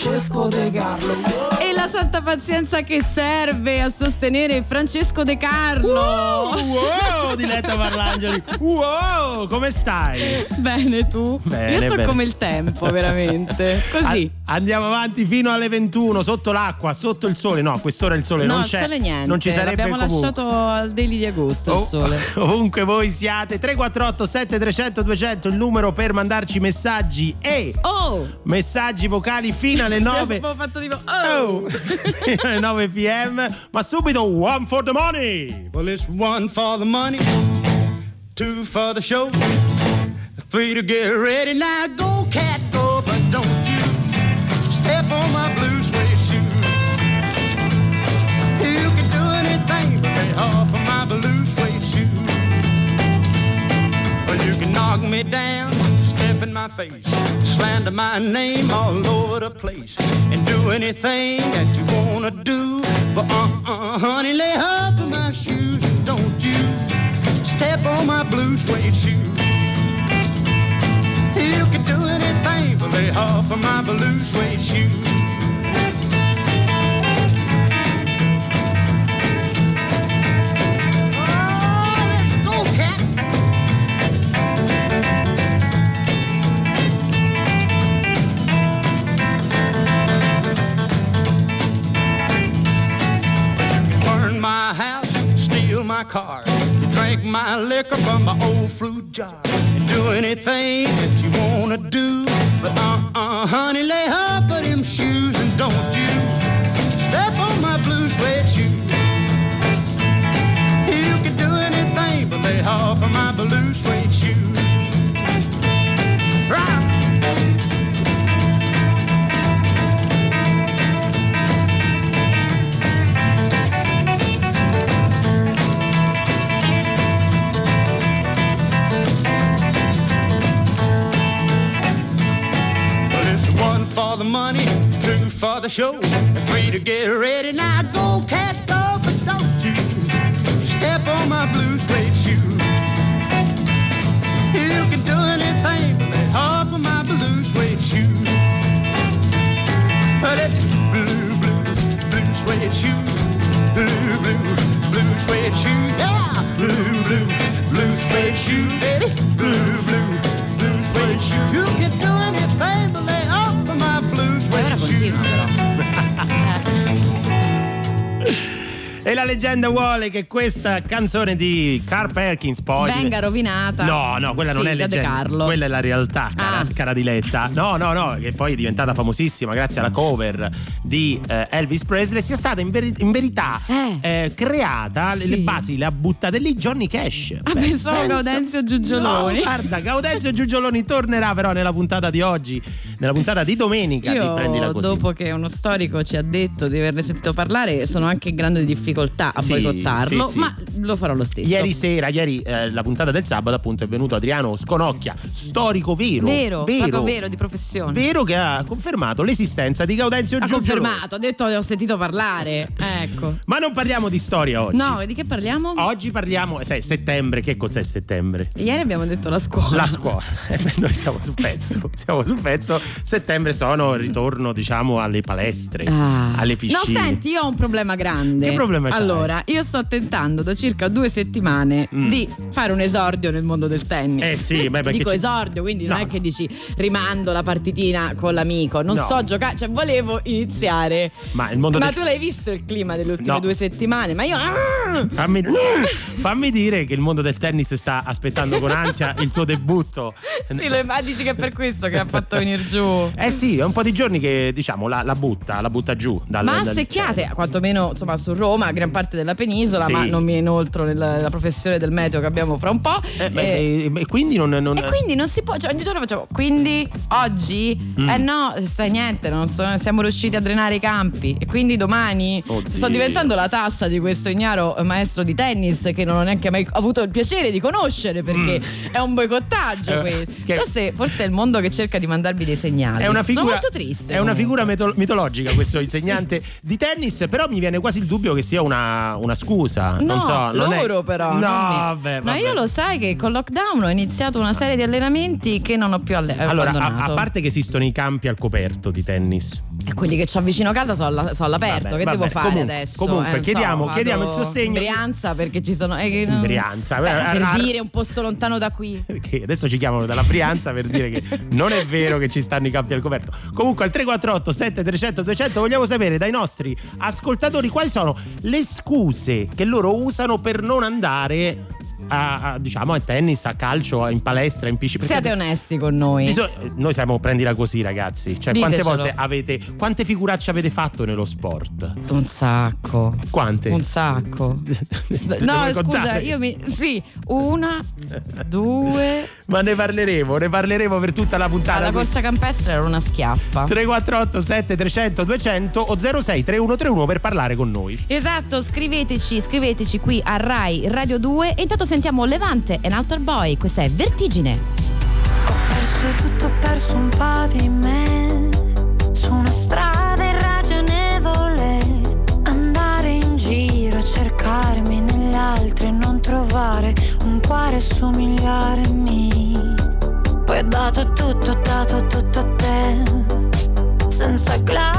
Francesco De Carlo. Pazienza che serve a sostenere Francesco De Carlo. Wow, wow Diletta Parlangeli. Wow, come stai? Bene tu? Bene, Io sto bene. come il tempo, veramente. Così. A- andiamo avanti fino alle 21 sotto l'acqua, sotto il sole. No, a quest'ora il sole no, non il c'è. sole niente. Non ci sarebbe L'abbiamo comunque. lasciato al daily di agosto il Oh, sole. Ovunque voi siate 348 7300 200 il numero per mandarci messaggi e Oh! messaggi vocali fino alle 9 Abbiamo fatto tipo Oh, oh! fino alle 9 pm ma subito one for the money Well, it's one for the money, two for the show, three to get ready. Now go, cat, go, but don't you step on my blue suede shoe. You can do anything but lay off of my blue suede shoe. Well, you can knock me down, my face, slander my name all over the place, and do anything that you wanna do. But uh-uh, honey, lay off of my shoes, don't you step on my blue suede shoe. You can do anything but lay off of my blue suede shoe. My car, drink my liquor from my old fruit jar, do anything that you wanna do. But uh-uh, honey, lay off of them shoes and don't you show, leggenda vuole che questa canzone di Carl Perkins poi Venga rovinata. No, no, quella non Sì, è da De leggenda. Carlo. Quella è la realtà, cara, Ah. cara Diletta. No, no, no, che poi è diventata famosissima grazie alla cover di eh, Elvis Presley. Sia stata in, veri- in verità Eh. eh, creata, le- Sì. le basi le ha buttate lì Johnny Cash. Ah, Beh, pensavo pensa- Gaudenzio Giugioloni. No, guarda, Gaudenzio Giugioloni tornerà però nella puntata di oggi, nella puntata di domenica Io, di Prendila Così. dopo che uno storico ci ha detto di averne sentito parlare, sono anche in grande difficoltà a Sì, boicottarlo, sì, sì. ma lo farò lo stesso. Ieri sera, ieri eh, la puntata del sabato appunto è venuto Adriano Sconocchia, storico vero, Vero, proprio vero, di professione. vero che ha confermato l'esistenza di Gaudenzio ha Giugioloni. confermato, ha detto ho sentito parlare. Ecco. Ma non parliamo di storia oggi. No, di che parliamo? Oggi parliamo, sai, settembre, che cos'è settembre? Ieri abbiamo detto la scuola. La scuola, Eh noi siamo sul pezzo, siamo sul pezzo. Settembre sono il ritorno, diciamo, alle palestre, Ah. alle piscine. No, senti, io ho un problema grande. Che problema c'hai? Allora, io sto tentando da circa due settimane Mm. di fare un esordio nel mondo del tennis. Eh sì, beh, perché Dico ci- esordio, quindi non No. è che dici rimando la partitina con l'amico. Non No. so giocare, cioè volevo iniziare. Ma il mondo Ma del tu l'hai visto il clima delle ultime No. due settimane? Ma io. Ah! Fammi, fammi dire che il mondo del tennis sta aspettando con ansia il tuo debutto. Sì, lo ma dici che è per questo che ha fatto venire giù. Eh sì, è un po' di giorni che diciamo la, la butta, la butta giù. Dal, Ma dal- secchiate, quantomeno insomma su Roma, gran parte della penisola, Sì. ma non mi inoltro nella, nella professione del meteo che abbiamo fra un po'. Eh, beh, Eh, e, e quindi non. non- E quindi non si può, cioè ogni giorno facciamo. Quindi oggi, Mm. eh no, stai niente, non so- siamo riusciti a drenare i campi. E quindi domani Oddio. sto diventando la tassa di questo ignaro maestro di tennis che non ho neanche mai avuto il piacere di conoscere perché è un boicottaggio Eh, questo. che- So se forse è il mondo che cerca di mandarmi dei segnali. È una figura, Sono molto triste. È una comunque. figura meto- mitologica questo insegnante di tennis, però mi viene quasi il dubbio che sia un una, una scusa. No, non so, non è- loro però. No, non me. vabbè, No, vabbè. io lo sai che con lockdown ho iniziato una serie di allenamenti che non ho più alle- Allora, a, abbandonato. a parte che esistono i campi al coperto di tennis. E quelli che ho vicino casa sono, alla- sono all'aperto. Vabbè, che vabbè, devo fare comunque- adesso? comunque, Eh, non so, chiediamo- chiediamo il sostegno- In Brianza perché ci sono. eh, In Brianza, Beh, eh, per a- dire un posto lontano da qui. Perché adesso ci chiamano dalla Brianza per dire che non è vero che ci stanno i campi al coperto. Comunque al 348 7300 200 vogliamo sapere dai nostri ascoltatori quali sono le scuse che loro usano per non andare a, a, diciamo a tennis, a calcio, in palestra, in piscina. Siate onesti con noi. Bisog- noi siamo prendila così, ragazzi. Cioè, quante Ditecelo. volte avete. Quante figuracce avete fatto nello sport? Un sacco. Quante? Un sacco. No, scusa, io mi. Sì, una, due. Ma ne parleremo, ne parleremo per tutta la puntata. La corsa campestre era una schiappa. 348 7300 200 o 06 3131 per parlare con noi. Esatto, scriveteci, scriveteci qui a Rai Radio 2 e intanto sentiamo Levante e Alter Boy, questa è Vertigine. Ho perso tutto, ho perso un po' di me Su una strada irragionevole Andare in giro a cercarmi negli altri E non trovare un cuore ho dato tutto, dato tutto a te. Senza gloria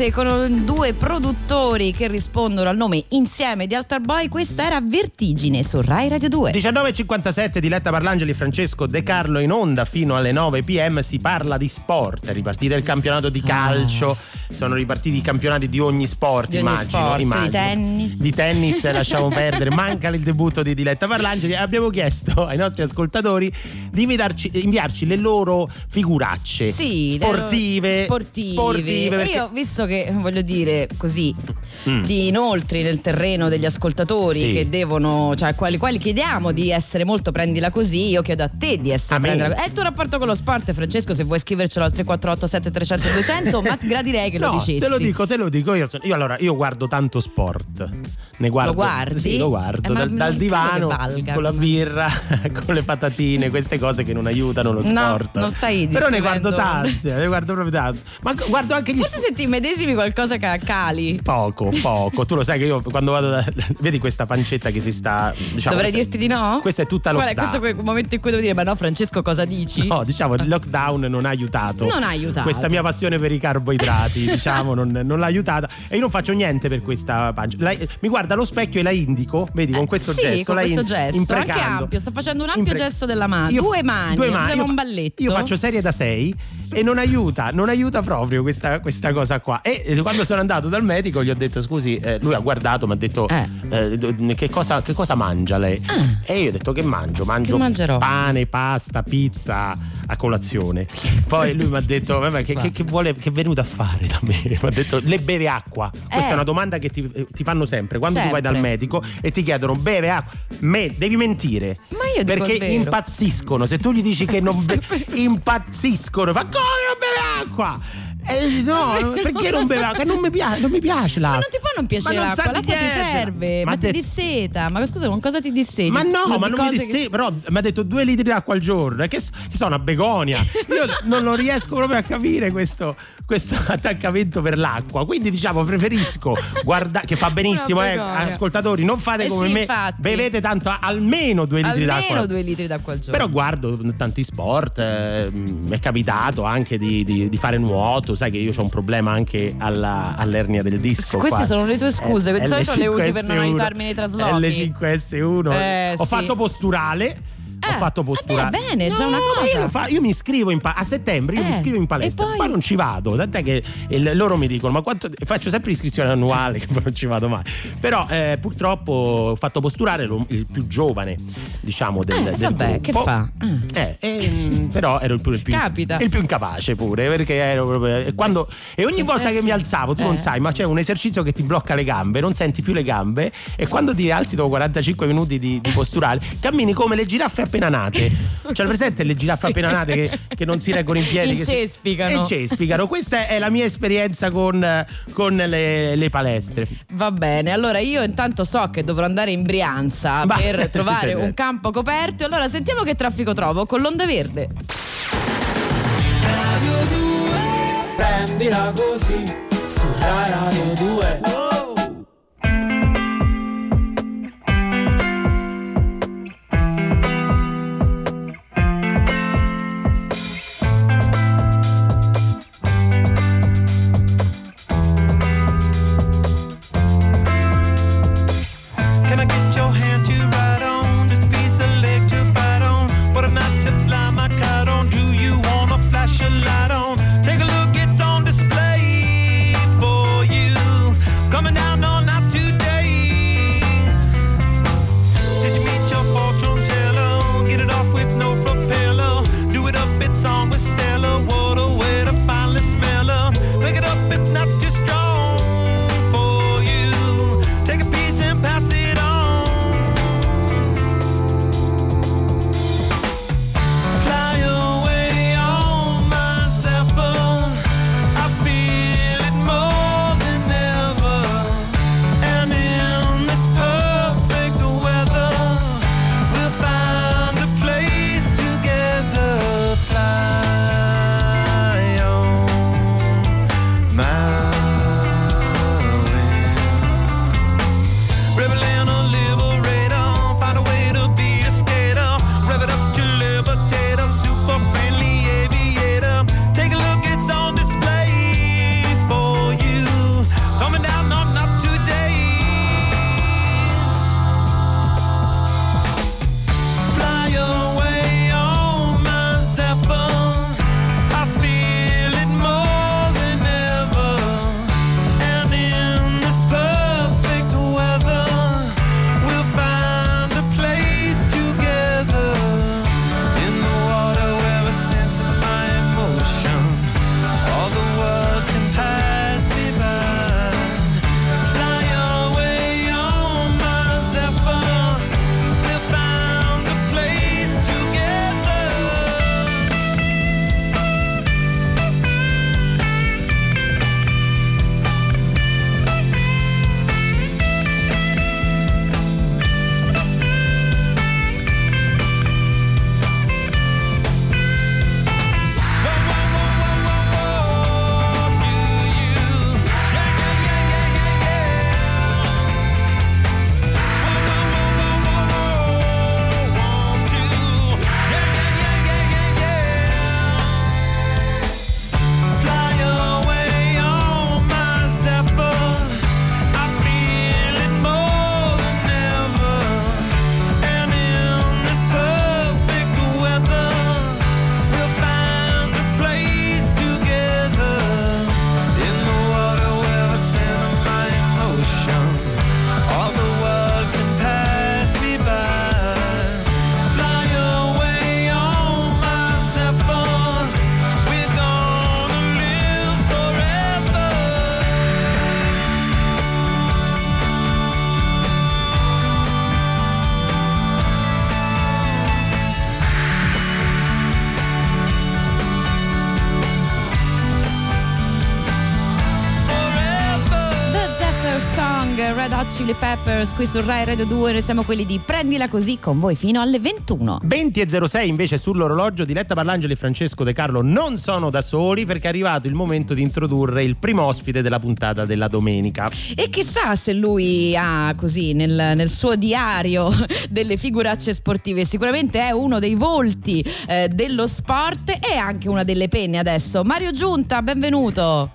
costante con due produttori che rispondono al nome insieme di Altar Boy. Questa era Vertigine su Rai Radio 2. 19.57 Diletta Parlangeli e Francesco De Carlo in onda fino alle 9 pm si parla di sport, è ripartito il campionato di calcio, sono ripartiti i campionati di ogni sport. Di ogni immagino, sport, di immagino. tennis. Di tennis lasciamo perdere, manca il debutto di Diletta Parlangeli. Abbiamo chiesto ai nostri ascoltatori di inviarci, inviarci le loro figuracce Sì, sportive, sportive. sportive, perché- io, visto che voglio dire così, Mm. ti inoltri nel terreno degli ascoltatori Sì. che devono, cioè quali, quali chiediamo di essere molto prendila così, io chiedo a te di essere A prendila così. È il tuo rapporto con lo sport, Francesco, se vuoi scrivercelo al 348 7300 200, ma gradirei che lo no, dicessi. te lo dico, te lo dico. Io, sono- io allora io guardo tanto sport. Ne guardo, Lo guardi? Sì, lo guardo Eh, dal, dal divano valga con la birra, con le patatine, queste cose che non aiutano lo No, sport. non stai Però ne guardo tante, ne guardo proprio tante. Ma guardo anche gli Forse se ti medesimi qualcosa che cali. Poco, poco. Tu lo sai che io quando vado da. Vedi questa pancetta che si sta. Diciamo, Dovrei dirti di no? Questa è tutta Qual è questo quel momento in cui devo dire, ma no, Francesco, cosa dici? No, diciamo il lockdown non ha aiutato. Non ha aiutato. Questa mia passione per i carboidrati, diciamo, non, non l'ha aiutata. E io non faccio niente per questa pancia. La- mi guarda allo specchio e la indico, vedi, con questo Eh, sì, gesto. con la questo in- gesto, imprecando. anche ampio, sta facendo un ampio Impre- gesto della mano. Io- Due mani, due mani. Io un balletto. Io faccio serie da 6 e non aiuta, non aiuta proprio questa, questa cosa qua. E eh, quando sono andato dal medico gli ho detto scusi, eh, lui ha guardato, mi ha detto Eh. eh, che, cosa, che cosa mangia lei? E io ho detto che mangio? Mangio Che mangerò? pane, pasta, pizza a colazione. Poi lui mi ha detto vabbè, che, che- che vuole, che è venuto a fare da me? Mi ha detto le beve acqua. Questa Eh. è una domanda che ti, eh, ti fanno sempre quando tu vai Sempre. dal medico e ti chiedono beve acqua. Me, devi mentire. Ma io perché impazziscono. Se tu gli dici che non be- impazziscono, fa come non beve acqua? Eh, no, perché non beve acqua? Non mi piace, non mi piace l'acqua. Ma non ti può non piacere Ma non l'acqua, l'acqua ti serve, ma, Ma ti de- disseta. Ma scusa, con cosa ti disseti? Ma no, Di ma non mi cose disse, che- però mi ha detto due litri d'acqua al giorno. Che, so- che sono una begonia. Io non lo riesco proprio a capire questo, questo attaccamento per l'acqua. Quindi, diciamo, preferisco guardare, che fa benissimo, eh, ascoltatori, non fate Eh come sì, me, infatti. bevete tanto, almeno due litri d'acqua. Almeno due litri d'acqua al giorno. Però guardo tanti sport, eh, mi è capitato anche di, di- di fare nuoto, sai che io ho un problema anche alla- all'ernia del disco. Queste qua. sono le tue scuse, Eh, di solito le usi per non L5S1, aiutarmi nei traslochi. L5S1. Eh, Ho sì. fatto posturale. Ho Eh, fatto posturale. vabbè, bene, già No, una ma cosa. Io, fa- io mi iscrivo in pa- a settembre, io mi Eh, iscrivo in palestra, poi? poi non ci vado. Tant'è che il- loro mi dicono: Ma quanto faccio sempre iscrizione annuale, che poi non ci vado mai. Però eh, purtroppo ho fatto posturare lo- il più giovane, diciamo, del, Eh, del vabbè, gruppo. che fa? Eh, e, mm, però ero il più, il più- Capita. il più incapace pure perché ero proprio quando e ogni Che volta che senso? mi alzavo tu non Eh. sai ma c'è un esercizio che ti blocca le gambe non senti più le gambe e quando ti alzi dopo 45 minuti di, di posturale cammini come le giraffe appena nate cioè presente le giraffe appena nate che, che non si reggono in piedi che si- Incespicano. e cespicano questa è la mia esperienza con, con le, le palestre Va bene, allora io intanto so che dovrò andare in Brianza Ma- per trovare un campo coperto. Allora sentiamo che traffico trovo con l'onda verde. Radio 2 Prendila così Su Radio 2 Chili Peppers qui su Rai Radio 2. Noi siamo quelli di Prendila Così con voi fino alle 21. 20 e 06 invece sull'orologio Diletta Parlangeli e Francesco De Carlo non sono da soli perché è arrivato il momento di introdurre il primo ospite della puntata della domenica. E chissà se lui ha così nel, nel suo diario delle figuracce sportive. Sicuramente è uno dei volti eh, dello sport e anche una delle penne adesso. Mario Giunta, benvenuto.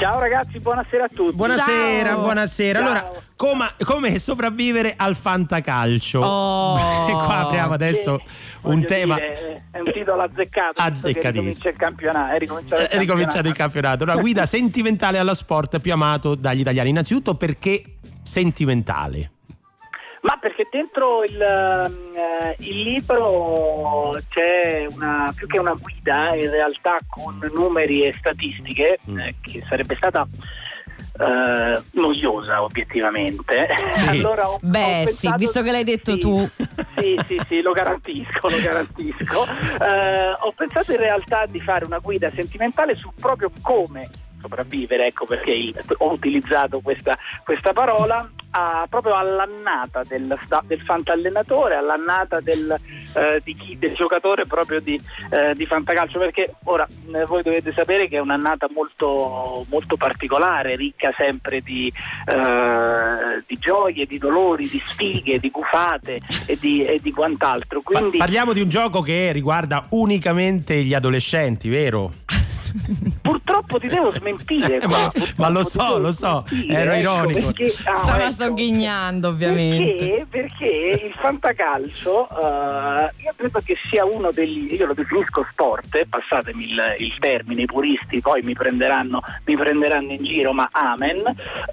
Ciao ragazzi, buonasera a tutti. Buonasera, Ciao. buonasera. Ciao. Allora, come, come sopravvivere al fantacalcio? Oh. E qua apriamo adesso Che, un tema. dire, è un titolo azzeccato. Azzeccatissimo. Ricomincia il campionato. È ricominciato il È ricominciato il campionato. campionato. Una guida sentimentale allo sport più amato dagli italiani. Innanzitutto perché sentimentale? Ma perché dentro il, eh, il libro c'è una, più che una guida, in realtà con numeri e statistiche, Mm. eh, che sarebbe stata eh, noiosa obiettivamente. Sì. allora ho, ho Beh, sì, pensato- visto che l'hai detto sì, tu. Sì, sì, sì, lo garantisco, lo garantisco. Eh, ho pensato in realtà di fare una guida sentimentale su proprio come sopravvivere, ecco perché ho utilizzato questa, questa parola, a- proprio all'annata del, del fantallenatore, all'annata del, eh, di chi- del giocatore proprio di, eh, di fantacalcio, perché ora eh, voi dovete sapere che è un'annata molto, molto particolare, ricca sempre di, eh, di gioie, di dolori, di sfighe, di gufate e di, e di quant'altro. Pa- Quindi parliamo di un gioco che riguarda unicamente gli adolescenti, vero? purtroppo ti devo smentire. Eh, qua, ma- ma lo so, lo so, smentire, ero ecco, ironico. perché- ah, Stava ecco. sogghignando, ovviamente. Perché, perché il fantacalcio eh, io credo che sia uno degli io lo definisco sport eh, passatemi il, il termine i puristi poi mi prenderanno, mi prenderanno in giro ma amen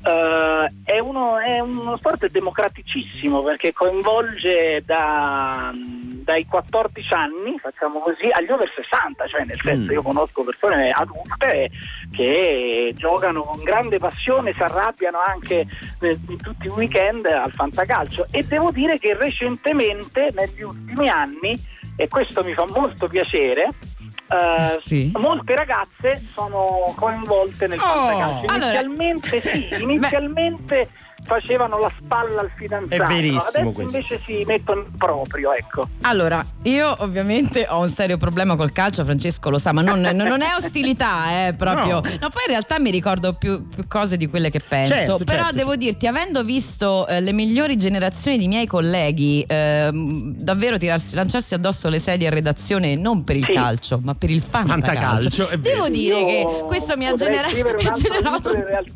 eh, è, uno, è uno sport democraticissimo perché coinvolge da, dai 14 anni facciamo così agli over 60 cioè nel senso Mm. io conosco persone adulte che giocano con grande passione si arrabbiano anche eh, in tutti i weekend al fantacalcio e devo dire che recentemente negli ultimi anni e questo mi fa molto piacere eh, Sì. molte ragazze sono coinvolte nel Oh! fantacalcio Allora- inizialmente sì inizialmente facevano la spalla al fidanzato È verissimo adesso questo. invece si mettono proprio ecco Allora, io ovviamente ho un serio problema col calcio, Francesco lo sa, ma non, non è ostilità, eh, proprio. No. No. poi in realtà mi ricordo più, più cose di quelle che penso. Certo, Però certo, devo certo. dirti, avendo visto eh, le migliori generazioni di miei colleghi ehm, davvero tirarsi, lanciarsi addosso le sedie a redazione non per il Sì. calcio, ma per il fantacalcio. Fantacalcio, è vero. Devo dire Io che questo mi ha potrei genera- scrivere un mi ha generato libro in realtà-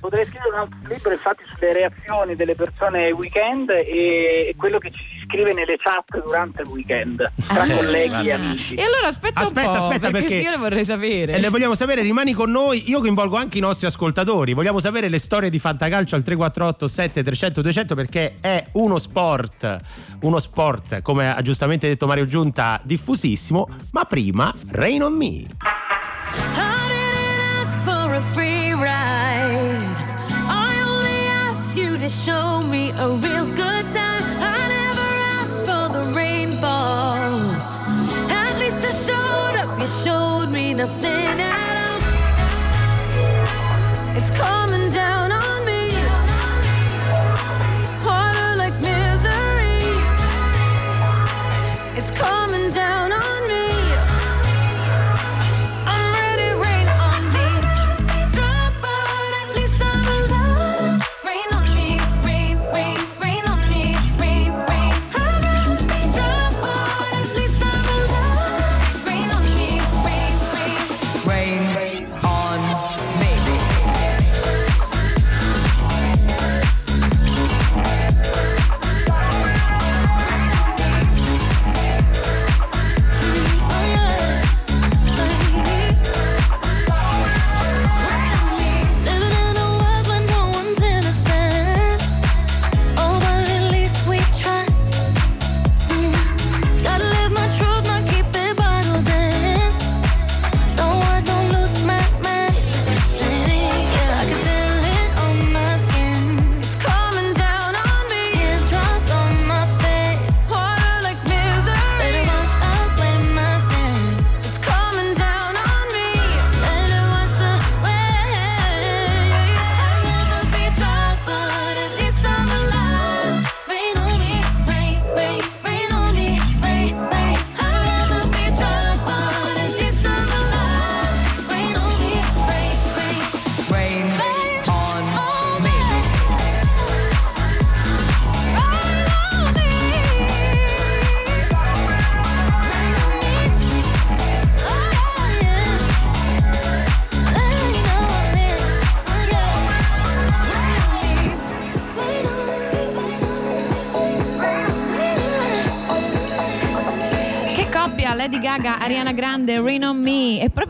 Potrei scrivere un altro libro infatti sulle reazioni delle persone ai weekend e, quello che ci si scrive nelle chat durante il weekend tra Eh, colleghi e amici. E allora aspetta, Aspetta, un po', aspetta, perché- io le vorrei sapere. E le vogliamo sapere, rimani con noi. Io coinvolgo anche i nostri ascoltatori. Vogliamo sapere le storie di Fantacalcio al 348 7300 200 perché è uno sport, uno sport, come ha giustamente detto Mario Giunta, diffusissimo. Ma prima, Rain on Me. I didn't ask for a free ride. To show me a real good time. I never asked for the rainfall. At least I showed up. You showed me nothing at all. It's coming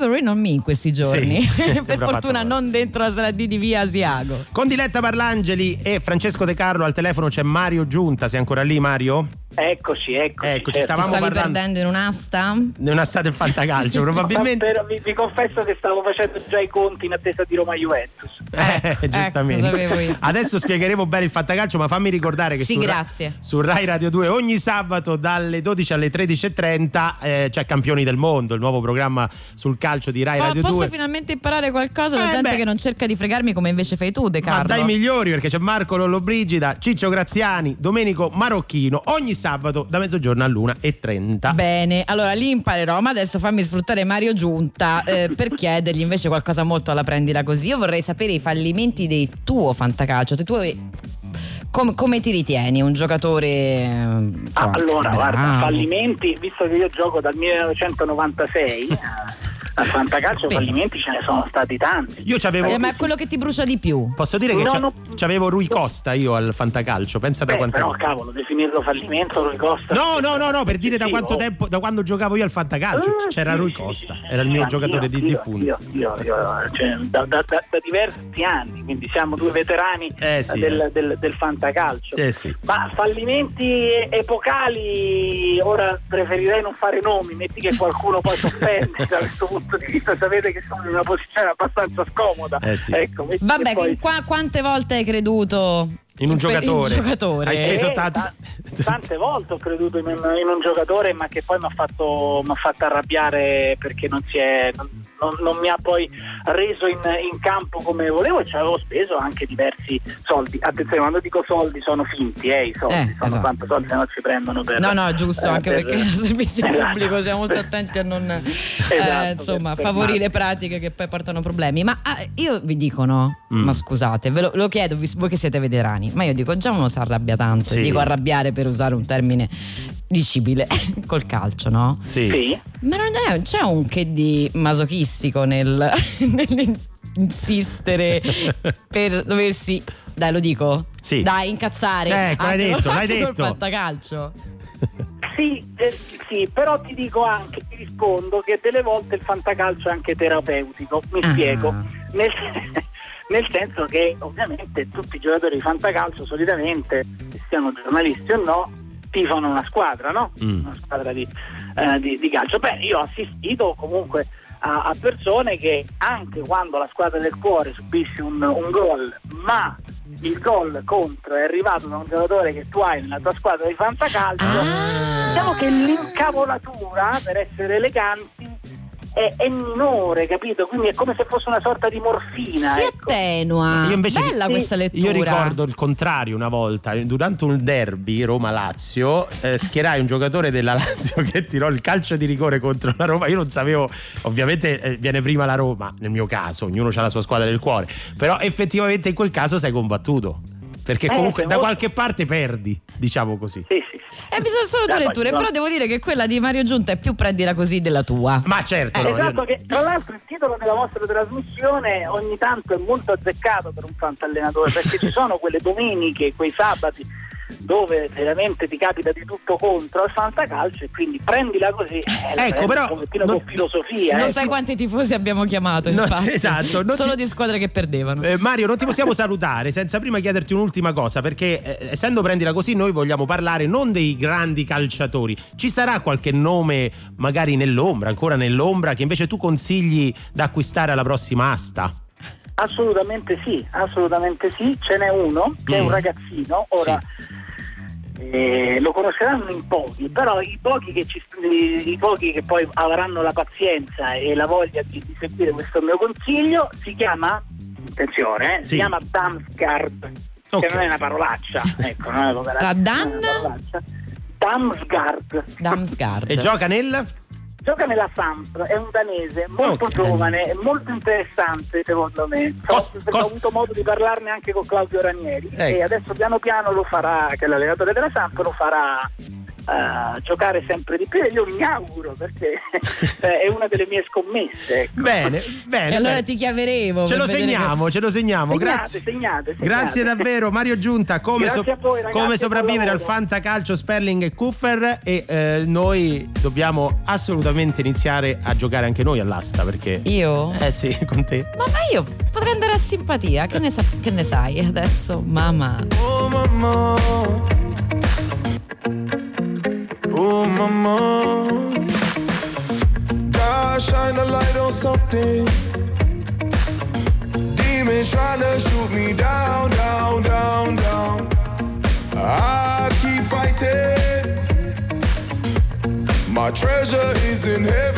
proprio Rain on Me in questi giorni. Sì, per fortuna non dentro la sala D di via Asiago. Con Diletta Parlangeli e Francesco De Carlo al telefono c'è Mario Giunta. Sei ancora lì, Mario? Eccoci, eccoci. Ecco, ci certo. stavamo Stavi parlando perdendo in un'asta? di una stata in fantacalcio, probabilmente. Però vi, vi confesso che stavo facendo già i conti in attesa di Roma Juventus. Eh, giustamente. lo sapevo io. Adesso spiegheremo bene il fantacalcio, ma fammi ricordare che Sì, su, Ra- grazie. su Rai Radio 2 ogni sabato dalle 12 alle 13.30 eh, c'è Campioni del Mondo, il nuovo programma sul calcio di Rai Po- Radio posso 2. finalmente imparare qualcosa da Eh, gente beh. che non cerca di fregarmi come invece fai tu, De Ma Carlo? dai migliori perché c'è Marco Lollobrigida, Ciccio Graziani, Domenico Marocchino ogni sabato da mezzogiorno all'una e 30. Bene, allora lì imparerò, ma adesso fammi sfruttare Mario Giunta eh, per chiedergli invece qualcosa molto alla prendila così. Io vorrei sapere i fallimenti del tuo fantacalcio. Se tu com- come ti ritieni un giocatore? eh, Ah, insomma, allora, guarda, bravo? fallimenti, visto che io gioco dal 1996 al fantacalcio, Sì. fallimenti ce ne sono stati tanti. Io c'avevo Eh, ma è quello che ti brucia di più. Posso dire che No, no. c'avevo Rui Costa io al fantacalcio, pensa da Beh, quanto però cavolo, definirlo fallimento Rui Costa. No, no, no, no, per dire da Sì, quanto oh. tempo, da quando giocavo io al fantacalcio, Eh, c'era sì, Rui sì, Costa, sì, era il mio sì, giocatore anch'io, di, di punta. Io, io, io, cioè, da, da- da- da diversi anni, quindi siamo due veterani Eh, sì, del, eh. del- del fantacalcio. Eh sì. Ma fallimenti epocali, ora preferirei non fare nomi, metti che qualcuno poi si offende da questo punto di vista, sapete che sono in una posizione abbastanza scomoda. Eh sì. Ecco, Vabbè, poi- qua- quante volte hai creduto In un per- giocatore. in un giocatore? Hai speso Eh, tanti- ta- tante volte ho creduto in un, in un giocatore, ma che poi mi ha fatto, fatto arrabbiare perché non, si è, non, non- mi ha poi reso in, in campo come volevo e ci avevo speso anche diversi soldi. Attenzione, quando dico soldi sono finti, eh, i soldi Eh, sono esatto. tanti soldi, se no ci prendono per. No, no, giusto, eh, anche per- perché nel servizio Esatto. pubblico siamo molto attenti a non eh, Esatto, insomma, per- per favorire male. pratiche che poi portano problemi. Ma ah, io vi dico no, Mm. ma scusate, ve lo, lo chiedo voi che siete veterani, ma io dico già uno si arrabbia tanto, Sì. dico arrabbiare per usare un termine dicibile col calcio, no? Sì. Sì. Ma non è, c'è un che di masochistico nel, nell'insistere per doversi, dai lo dico, Sì. dai incazzare. Ecco, l'hai anche- detto, l'hai detto. fantacalcio. Sì, eh, sì, però ti dico anche, ti rispondo che delle volte il fantacalcio è anche terapeutico. Mi Ah. spiego. Nel, nel senso che ovviamente tutti i giocatori di fantacalcio solitamente, siano giornalisti o no, tifano una squadra, no? Mm. Una squadra di, eh, di- di calcio. Beh, io ho assistito comunque a, a persone che anche quando la squadra del cuore subisce un, un gol, ma il gol contro è arrivato da un giocatore che tu hai nella tua squadra di fantacalcio, Ah. diciamo che l'incavolatura, per essere eleganti, è, è minore, capito? Quindi è come se fosse una sorta di morfina. Si ecco. attenua. Io invece- Bella Sì. questa lettura. Io ricordo il contrario una volta, durante un derby Roma-Lazio, eh, schierai un giocatore della Lazio che tirò il calcio di rigore contro la Roma. Io non sapevo, ovviamente eh, viene prima la Roma, nel mio caso, ognuno ha la sua squadra del cuore, però effettivamente in quel caso sei combattuto. Perché Eh, comunque sei da molto- qualche parte perdi, diciamo così. Sì, sì. Eh, mi sono solo due Dai, letture, poi, no. però devo dire che quella di Mario Giunta è più prendila così della tua. Ma certo, no, io- Esatto, che tra l'altro il titolo della vostra trasmissione ogni tanto è molto azzeccato per un fantallenatore perché ci sono quelle domeniche, quei sabati dove veramente ti capita di tutto contro al fantacalcio e quindi prendila così eh, Ecco, però un pochettino non- con filosofia non eh. sai quanti tifosi abbiamo chiamato, No, infatti. esatto, non Solo ti- di squadre che perdevano. Eh, Mario, non ti possiamo salutare senza prima chiederti un'ultima cosa, perché eh, essendo prendila così, noi vogliamo parlare non dei grandi calciatori. Ci sarà qualche nome, magari nell'ombra, ancora nell'ombra, che invece tu consigli da acquistare alla prossima asta? Assolutamente sì, assolutamente sì, ce n'è uno che è Mm. un ragazzino, ora eh, lo conosceranno in pochi, però i pochi, che ci, i, pochi che poi avranno la pazienza e la voglia di, di seguire questo mio consiglio, si chiama, attenzione, eh, Sì. si chiama Damsgaard, Ok. che non è una parolaccia, ecco, non è una La Dan? Damsgaard. Damsgaard. E gioca nel? Gioca nella Samp, è un danese molto Ok. giovane e molto interessante secondo me. Cos- ho, cos- ho avuto modo di parlarne anche con Claudio Ranieri Ecco. e adesso piano piano lo farà, che è l'allenatore della Samp, lo farà eh, giocare sempre di più e io mi auguro perché è una delle mie scommesse. ecco. Bene, bene. E allora bene. ti chiameremo. Ce lo segniamo, ce lo segniamo. Segnate, Grazie. segnate, segnate. Grazie davvero Mario Giunta, come, a voi, ragazzi, come sopravvivere al fantacalcio Sperling e Kuffer e eh, noi dobbiamo assolutamente iniziare a giocare anche noi all'asta perché... Io? Eh sì, con te. Ma, ma io potrei andare a simpatia, che ne, sa- che ne sai adesso? Mamma. Oh mama. Oh. God shine a light on something. Demons trying to shoot me down, in heaven,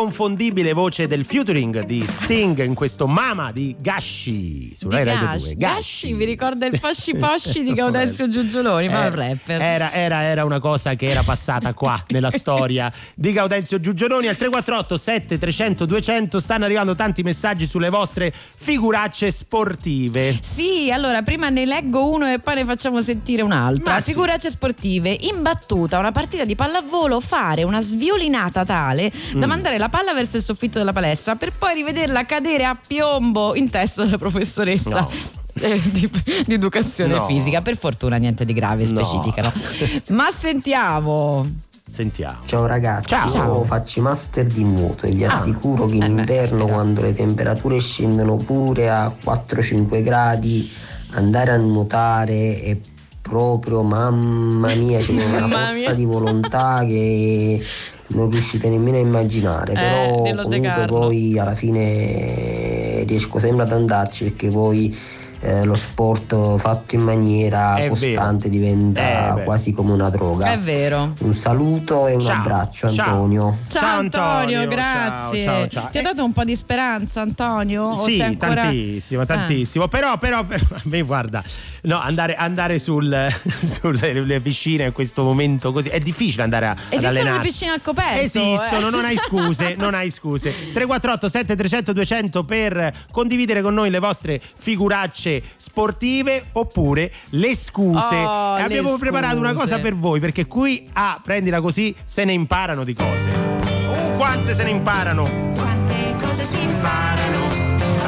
L'inconfondibile voce del featuring di Sting in questo Mama di Gashi su Rai Di Radio Gash. 2. Gashi mi ricorda il Fasci Posci di Gaudenzio Giugioloni, ma un rapper. Era, era- era una cosa che era passata qua nella storia di Gaudenzio Giugioloni al 348 7300 200 stanno arrivando tanti messaggi sulle vostre figuracce sportive. Sì, allora prima ne leggo uno e poi ne facciamo sentire un'altra. Ma sì. Figuracce sportive, in battuta, una partita di pallavolo, fare una sviolinata tale Mm. da mandare la palla verso il soffitto della palestra per poi rivederla cadere a piombo in testa della professoressa. No. eh, Di, di educazione No. fisica, per fortuna niente di grave, No. specifica. no? Ma sentiamo. Sentiamo. Ciao ragazzi, Ciao. io faccio i master di nuoto e vi Ah. assicuro che in Eh beh, inverno spero. quando le temperature scendono pure a 4-5 gradi andare a nuotare è proprio mamma mia vuole una Mamma forza mia. di volontà che non riuscite nemmeno a immaginare Eh, però comunque poi alla fine riesco sempre ad andarci perché poi eh, lo sport fatto in maniera È costante vero. diventa Eh, quasi come una droga. È vero. Un saluto e un Ciao, abbraccio ciao. Antonio. Ciao, Ciao, Antonio, Antonio, grazie. ciao, ciao, ciao. Ti ha Eh. dato un po' di speranza Antonio? O Sì, sei ancora... tantissimo, Ah. tantissimo. Però, però, però, a me guarda, no, andare, andare sul, sulle le piscine in questo momento così è difficile andare a, ad Esistono le piscine al coperto. Esistono, eh. non hai scuse, non hai scuse. 348 7300 200 per condividere con noi le vostre figuracce sportive oppure le scuse. Oh, e le abbiamo preparato una scuse. cosa per voi perché qui a prendila così se ne imparano di cose. Uh, quante se ne imparano! Quante cose si imparano,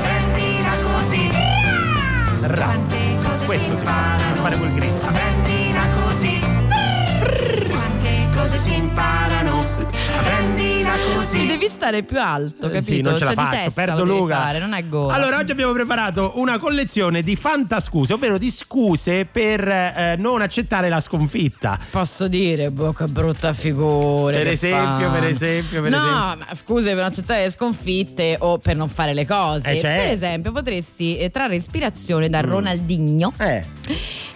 prendila così. Ra. Quante cose Questo si si fa, a imparano, fare quel grillo. prendila così. Quante cose si imparano, Sì, devi stare più alto, capito? Eh, Sì, non ce la Cioè, faccio, perdo Luca. fare, non è gola. Allora, oggi abbiamo preparato una collezione di fantascuse, ovvero di scuse per eh, non accettare la sconfitta. Posso dire, boh, che brutta figura. Per esempio, per esempio, per no, esempio. ma scuse per non accettare le sconfitte o per non fare le cose. Eh, certo. Per esempio, potresti eh, trarre ispirazione da Ronaldinho. Eh,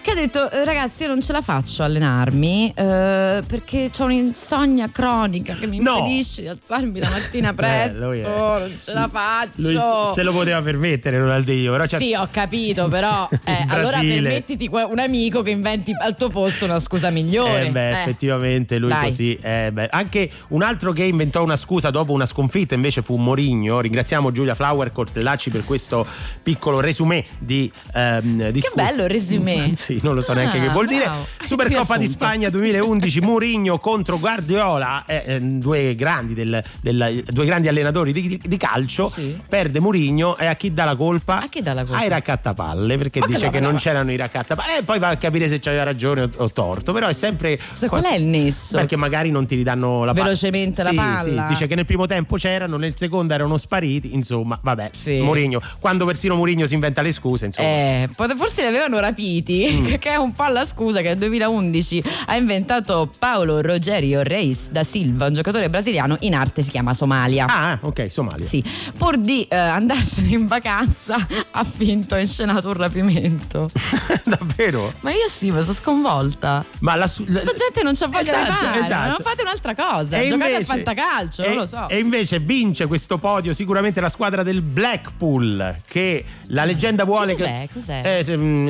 Che ha detto, "Eh, ragazzi, io non ce la faccio allenarmi eh, perché ho un'insonnia cronica che mi No. impedisce di alzarmi la mattina presto. lui è- non ce la faccio. lui se lo poteva permettere Ronaldinho, però Sì, ho capito, però eh, allora permettiti un amico che inventi al tuo posto una scusa migliore. Eh beh, Eh. effettivamente lui Dai. così. eh, beh. Anche un altro che inventò una scusa dopo una sconfitta invece fu Morigno. Ringraziamo Giulia Flower Cortellacci per questo piccolo resumé di, ehm, di Che scuse. bello il resumé. Sì, non lo so neanche Ah, che vuol dire. Supercoppa di. Spagna 2011, Mourinho contro Guardiola, eh, eh, due, grandi del- del- due grandi allenatori di, di- calcio. Sì. Perde Mourinho e a chi dà la colpa? A chi dà la colpa? Ai raccattapalle, perché Ma che dice che no, non no. c'erano i raccattapalle. E poi va a capire se aveva ragione o, o torto. Però è sempre. Scusa, qual è il nesso? Perché magari non ti ridanno la palla. Velocemente la Sì, palla? Sì, dice che nel primo tempo c'erano, nel secondo erano spariti. Insomma, vabbè. Sì. Mourinho. Quando persino Mourinho si inventa le scuse, insomma. Eh, forse li avevano rapiti, Mm. che è un po' la scusa che nel 2011 ha inventato Paolo Rogerio Reis da Silva, un giocatore brasiliano in arte si chiama Somalia. Ah, ok, Somalia. Sì, pur di eh, andarsene in vacanza ha finto, ha inscenato un rapimento. Davvero? Ma io sì, ma sono sconvolta. Ma la, su- la- Questa gente non c'ha voglia Esatto, di fare, esatto. non fate un'altra cosa, E giocate invece- a fantacalcio, e- non lo so. E invece vince questo podio sicuramente la squadra del Blackpool, che la leggenda vuole Dov'è? che. Cos'è? Eh, mm,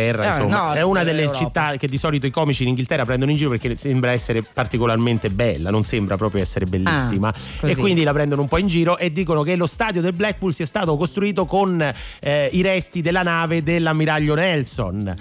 Inghilterra, Ah, insomma. nord è una delle dell'Europa. città che di solito i comici in Inghilterra prendono in giro perché sembra essere particolarmente bella, non sembra proprio essere bellissima. Ah, e quindi la prendono un po' in giro e dicono che lo stadio del Blackpool sia stato costruito con eh, i resti della nave dell'ammiraglio Nelson.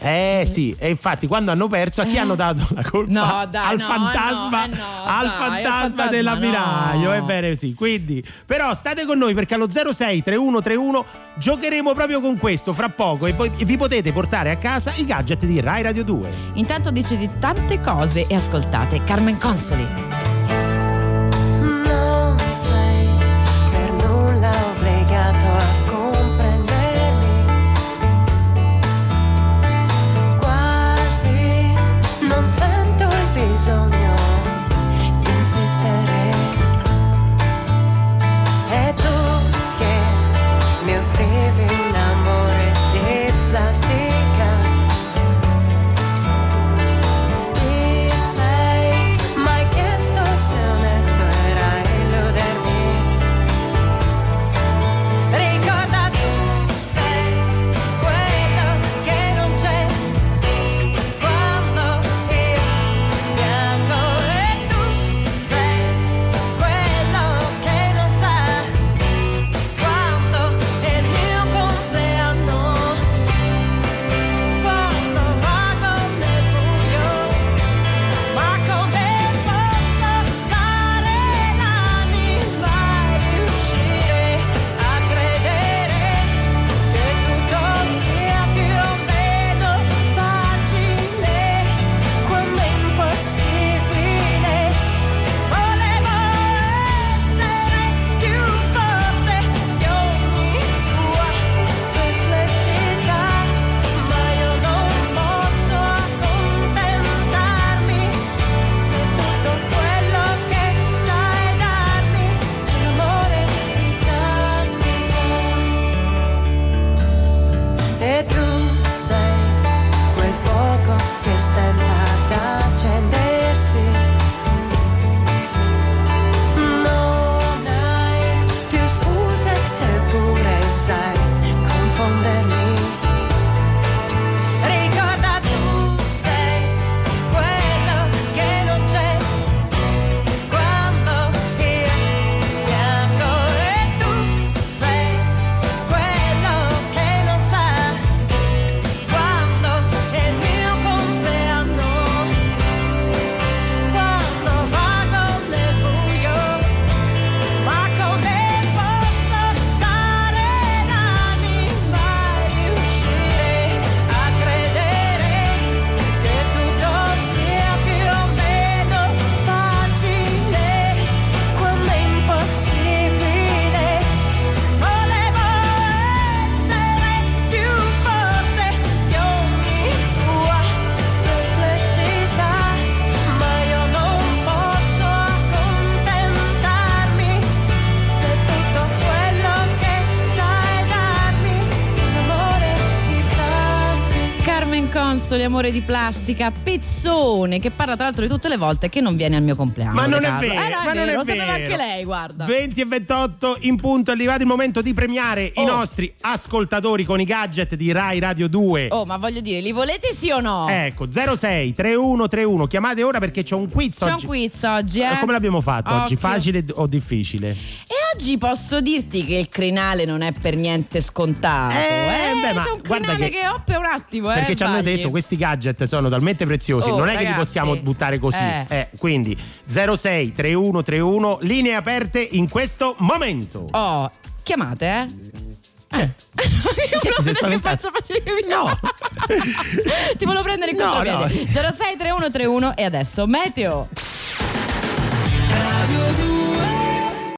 eh sì, e infatti quando hanno perso a chi Ah. Eh. hanno dato la colpa? No, dai, al no, fantasma, eh no, eh no, al fantasma, dell'ammiraglio. no. Ebbene sì, quindi però state con noi perché allo 06 3131 giocheremo proprio con questo fra poco e poi vi potete portare a casa i gadget di Rai Radio 2. Intanto dice di tante cose e ascoltate Carmen Consoli. Poliamore di Plastica, pezzone, che parla tra l'altro di tutte le volte che non viene al mio compleanno. Ma non è Riccardo. vero, Eh, no, è ma non vero, è lo sapeva vero. anche lei, guarda. 20 e 28 in punto, è arrivato il momento di premiare i Oh. nostri ascoltatori con i gadget di Rai Radio 2. Oh, ma voglio dire, li volete sì o no? Ecco, 06 3131, chiamate ora perché c'è un quiz C'è un oggi. quiz oggi, eh? Eh, Come l'abbiamo fatto oggi? Occhio. Facile o difficile? E oggi posso dirti che il crinale non è per niente scontato. Eh, Eh, beh, ma c'è un guarda crinale che- che, oppe un attimo, eh. Perché ci hanno detto questi gadget sono talmente preziosi, Oh, non è che li ragazzi. possiamo buttare così. Eh. Eh, quindi 06 3131, linee aperte in questo momento. Oh, chiamate, eh? Eh. Che ti sei facevi? No. Ti volevo prendere in No, contropiede. 06 3131 e adesso meteo.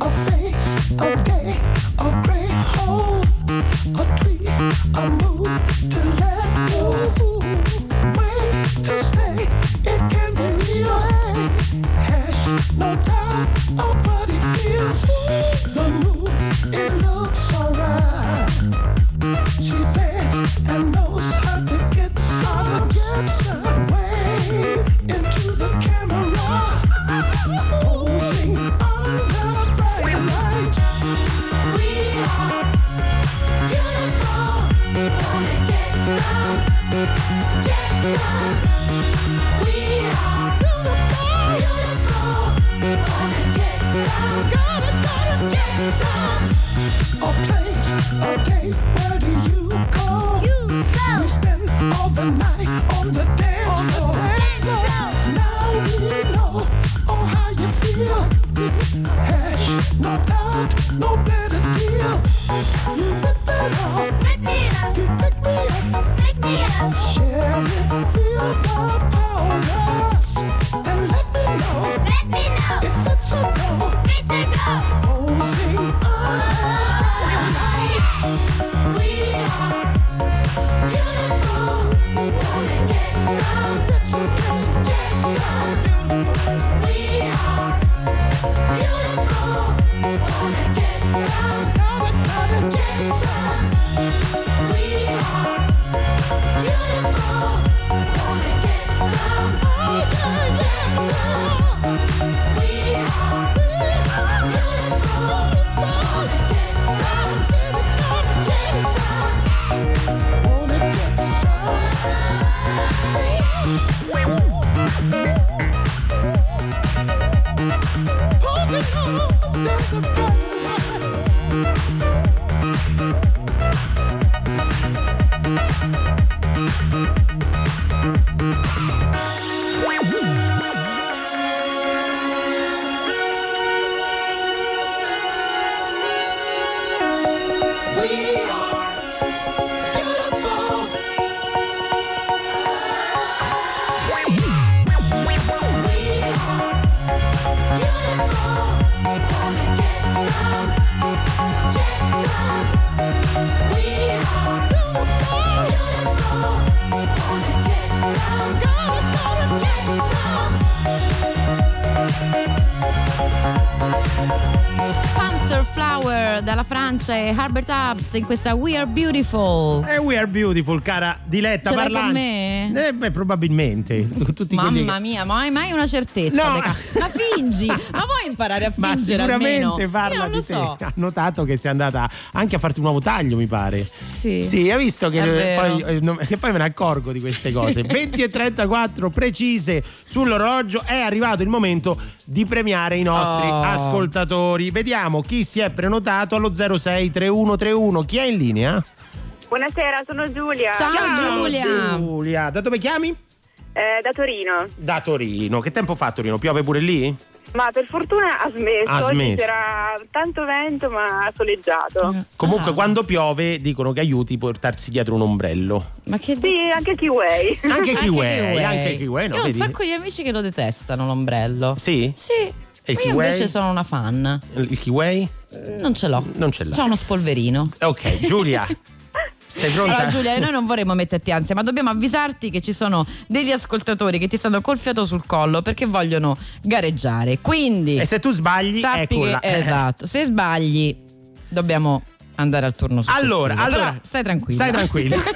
A face, a gay, a gray hole, a tweet, a move to all the night e Herbert Hubs in questa We Are Beautiful. E we are beautiful, cara Diletta Parlani. con me? Eh, beh, probabilmente. Tutti Mamma che- mia, ma hai mai una certezza? No. Ma fingi, ma vuoi imparare a Ma fingere sicuramente almeno? parla Io non di lo te. so. Ha notato che sei andata anche a farti un nuovo taglio, mi pare. Sì. Sì, hai visto che poi, eh, non- che poi me ne accorgo di queste cose. 20 e 34 precise sull'orologio. È arrivato il momento di premiare i nostri Oh. ascoltatori. Vediamo chi si è prenotato allo 06 3131. Chi è in linea? Buonasera, sono Giulia. Ciao, Giulia. Giulia. Da dove chiami? Eh, da Torino. Da Torino. Che tempo fa a Torino? Piove pure lì? Ma per fortuna ha smesso. Ha smesso. c'era tanto vento ma soleggiato. Comunque, Ah. quando piove, dicono che aiuti portarsi dietro un ombrello. Ma che Sì, anche Kiwi. Anche Kiwi, Kiwi. anche Kiwi, no? Io ho un sacco di amici che lo detestano l'ombrello. Sì? Sì. E Io Kiwi? invece sono una fan. Il Kiwi? Non ce l'ho. Non ce l'ha. C'ho uno spolverino. Ok, Giulia. Sei pronta? Allora Giulia, noi non vorremmo metterti ansia, ma dobbiamo avvisarti che ci sono degli ascoltatori che ti stanno col fiato sul collo perché vogliono gareggiare. Quindi E se tu sbagli, sappi eccola. che esatto, se sbagli dobbiamo andare al turno successivo. Allora, Però allora, stai tranquilla. Stai tranquilla.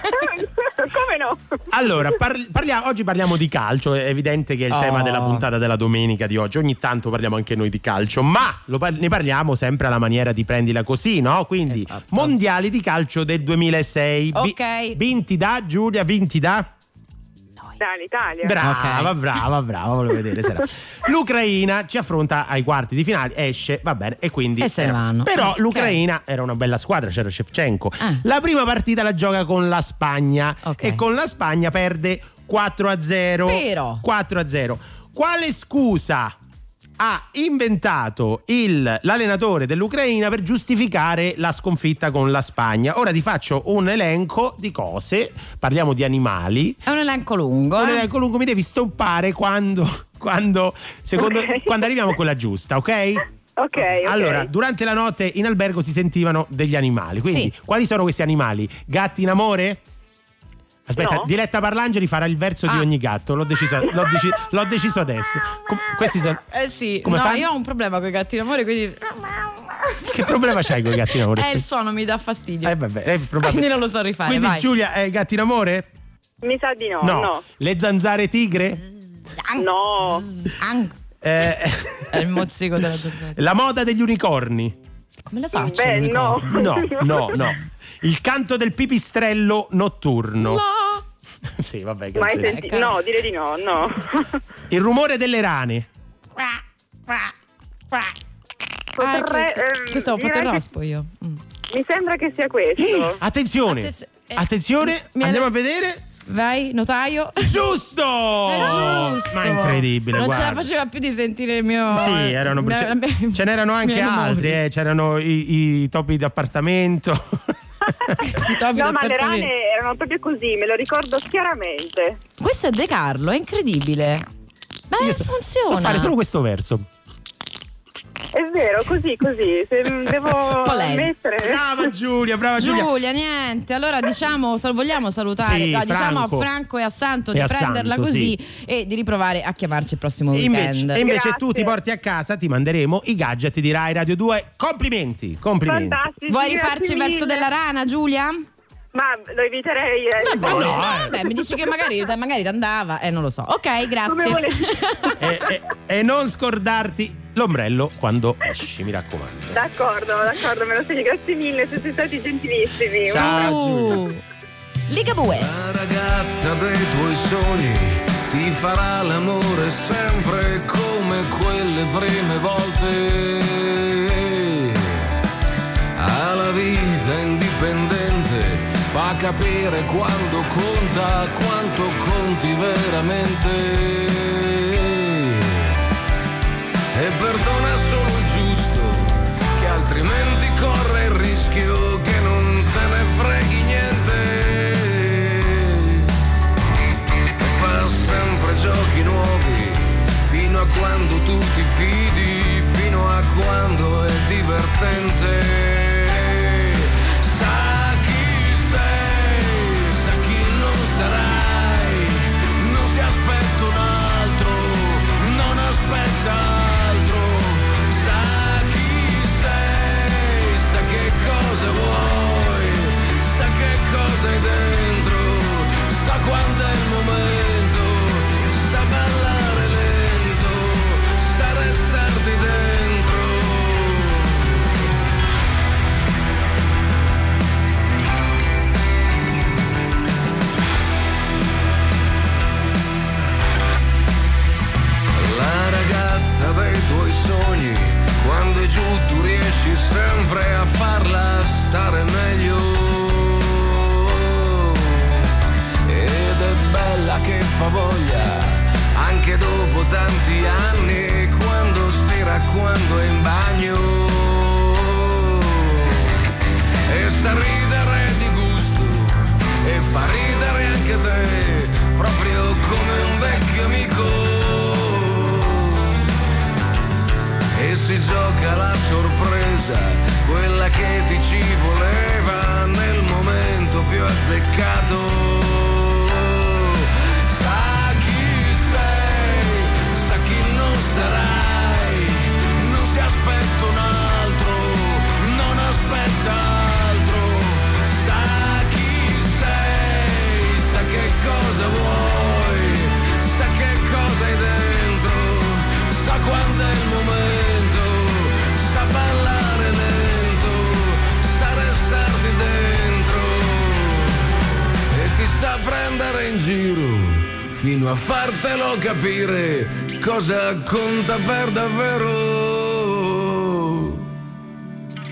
Come no? Allora, par- parliamo- oggi parliamo di calcio, è evidente che è il Oh. tema della puntata della domenica di oggi. Ogni tanto parliamo anche noi di calcio, ma lo par- ne parliamo sempre alla maniera di prendila così, no? Quindi, Esatto. mondiali di calcio del 2006. Vi- Ok. vinti da Giulia, vinti da? Dall'Italia. Brava, Ok. brava, brava, volevo vedere se era. L'Ucraina ci affronta ai quarti di finale, esce, va bene, e quindi. E se ne era- vanno. Però Ok. l'Ucraina era una bella squadra, c'era Shevchenko. Ah. La prima partita la gioca con la Spagna Ok. e con la Spagna perde 4 a 0. Però. 4 a 0. Quale scusa ha inventato il- l'allenatore dell'Ucraina per giustificare la sconfitta con la Spagna? Ora ti faccio un elenco di cose, parliamo di animali. È un elenco lungo. Un eh? elenco lungo mi devi stoppare quando, quando, secondo, Ok. quando arriviamo a quella giusta, ok? Ok, ok. Allora, durante la notte in albergo si sentivano degli animali. Quindi, Sì. quali sono questi animali? Gatti in amore? Aspetta, No. Diletta Parlangeli farà il verso di Ah. ogni gatto. L'ho deciso, l'ho deci- l'ho deciso adesso. Com- questi sono. Eh sì, Come no, fanno? io ho un problema con i gatti d'amore, quindi Che problema c'hai con i gatti in amore? eh, il suono mi dà fastidio. Eh, vabbè, è probabile. Quindi non lo so rifare, Quindi, vai. Giulia, hai gatti in amore? Mi sa di no, no. Le zanzare tigre? No. Eh, È il mozzico della zanzara. la moda degli unicorni? Come la faccio? Beh, no. No, no, no. Il canto del pipistrello notturno. No. sì, vabbè. che Mai sentito? No, direi di no, no. Il rumore delle rane. Ah, Potrei- questo, ehm, questo ho fatto il direi che- rospo io. Mm. Mi sembra che sia questo. Attenzione. Attez- eh, Attenzione, mi- andiamo a vedere. Vai, notaio. Giusto! È giusto. Ma incredibile, Non ce guarda. la faceva più di sentire il mio. Sì, erano, ce, ce n'erano anche altri, eh, c'erano i, i topi d'appartamento. No, ma le rane erano proprio così, me lo ricordo chiaramente. Questo è De Carlo, è incredibile. Ma Io so, funziona. so fare solo questo verso. È vero, così, così. Se devo ammettere. Brava Giulia, brava Giulia. Giulia, niente. Allora diciamo, vogliamo salutare, Sì, no, diciamo a Franco. E a Santo E di a prenderla Santo, così e di riprovare a chiamarci il prossimo E weekend. invece, e invece Grazie. tu ti porti a casa, ti manderemo i gadget di Rai Radio 2. Complimenti, complimenti. Fantastici. Vuoi rifarci verso della rana, Giulia? Ma lo eviterei. eh, Vabbè, poi. no, eh. vabbè, mi dici che magari, magari ti andava, eh, non lo so. Ok, grazie. E, e- e non scordarti l'ombrello quando esci, mi raccomando. D'accordo, d'accordo, me lo segni. Grazie mille, siete stati gentilissimi. Ciao. Uh, Ligabue. La ragazza dei tuoi sogni ti farà l'amore sempre come quelle prime volte. Ha la vita indipendente, fa capire quando conta, quanto conti veramente. E perdona solo il giusto, che altrimenti corre il rischio che non te ne freghi niente. E fa sempre giochi nuovi, fino a quando tu ti fidi, fino a quando per davvero.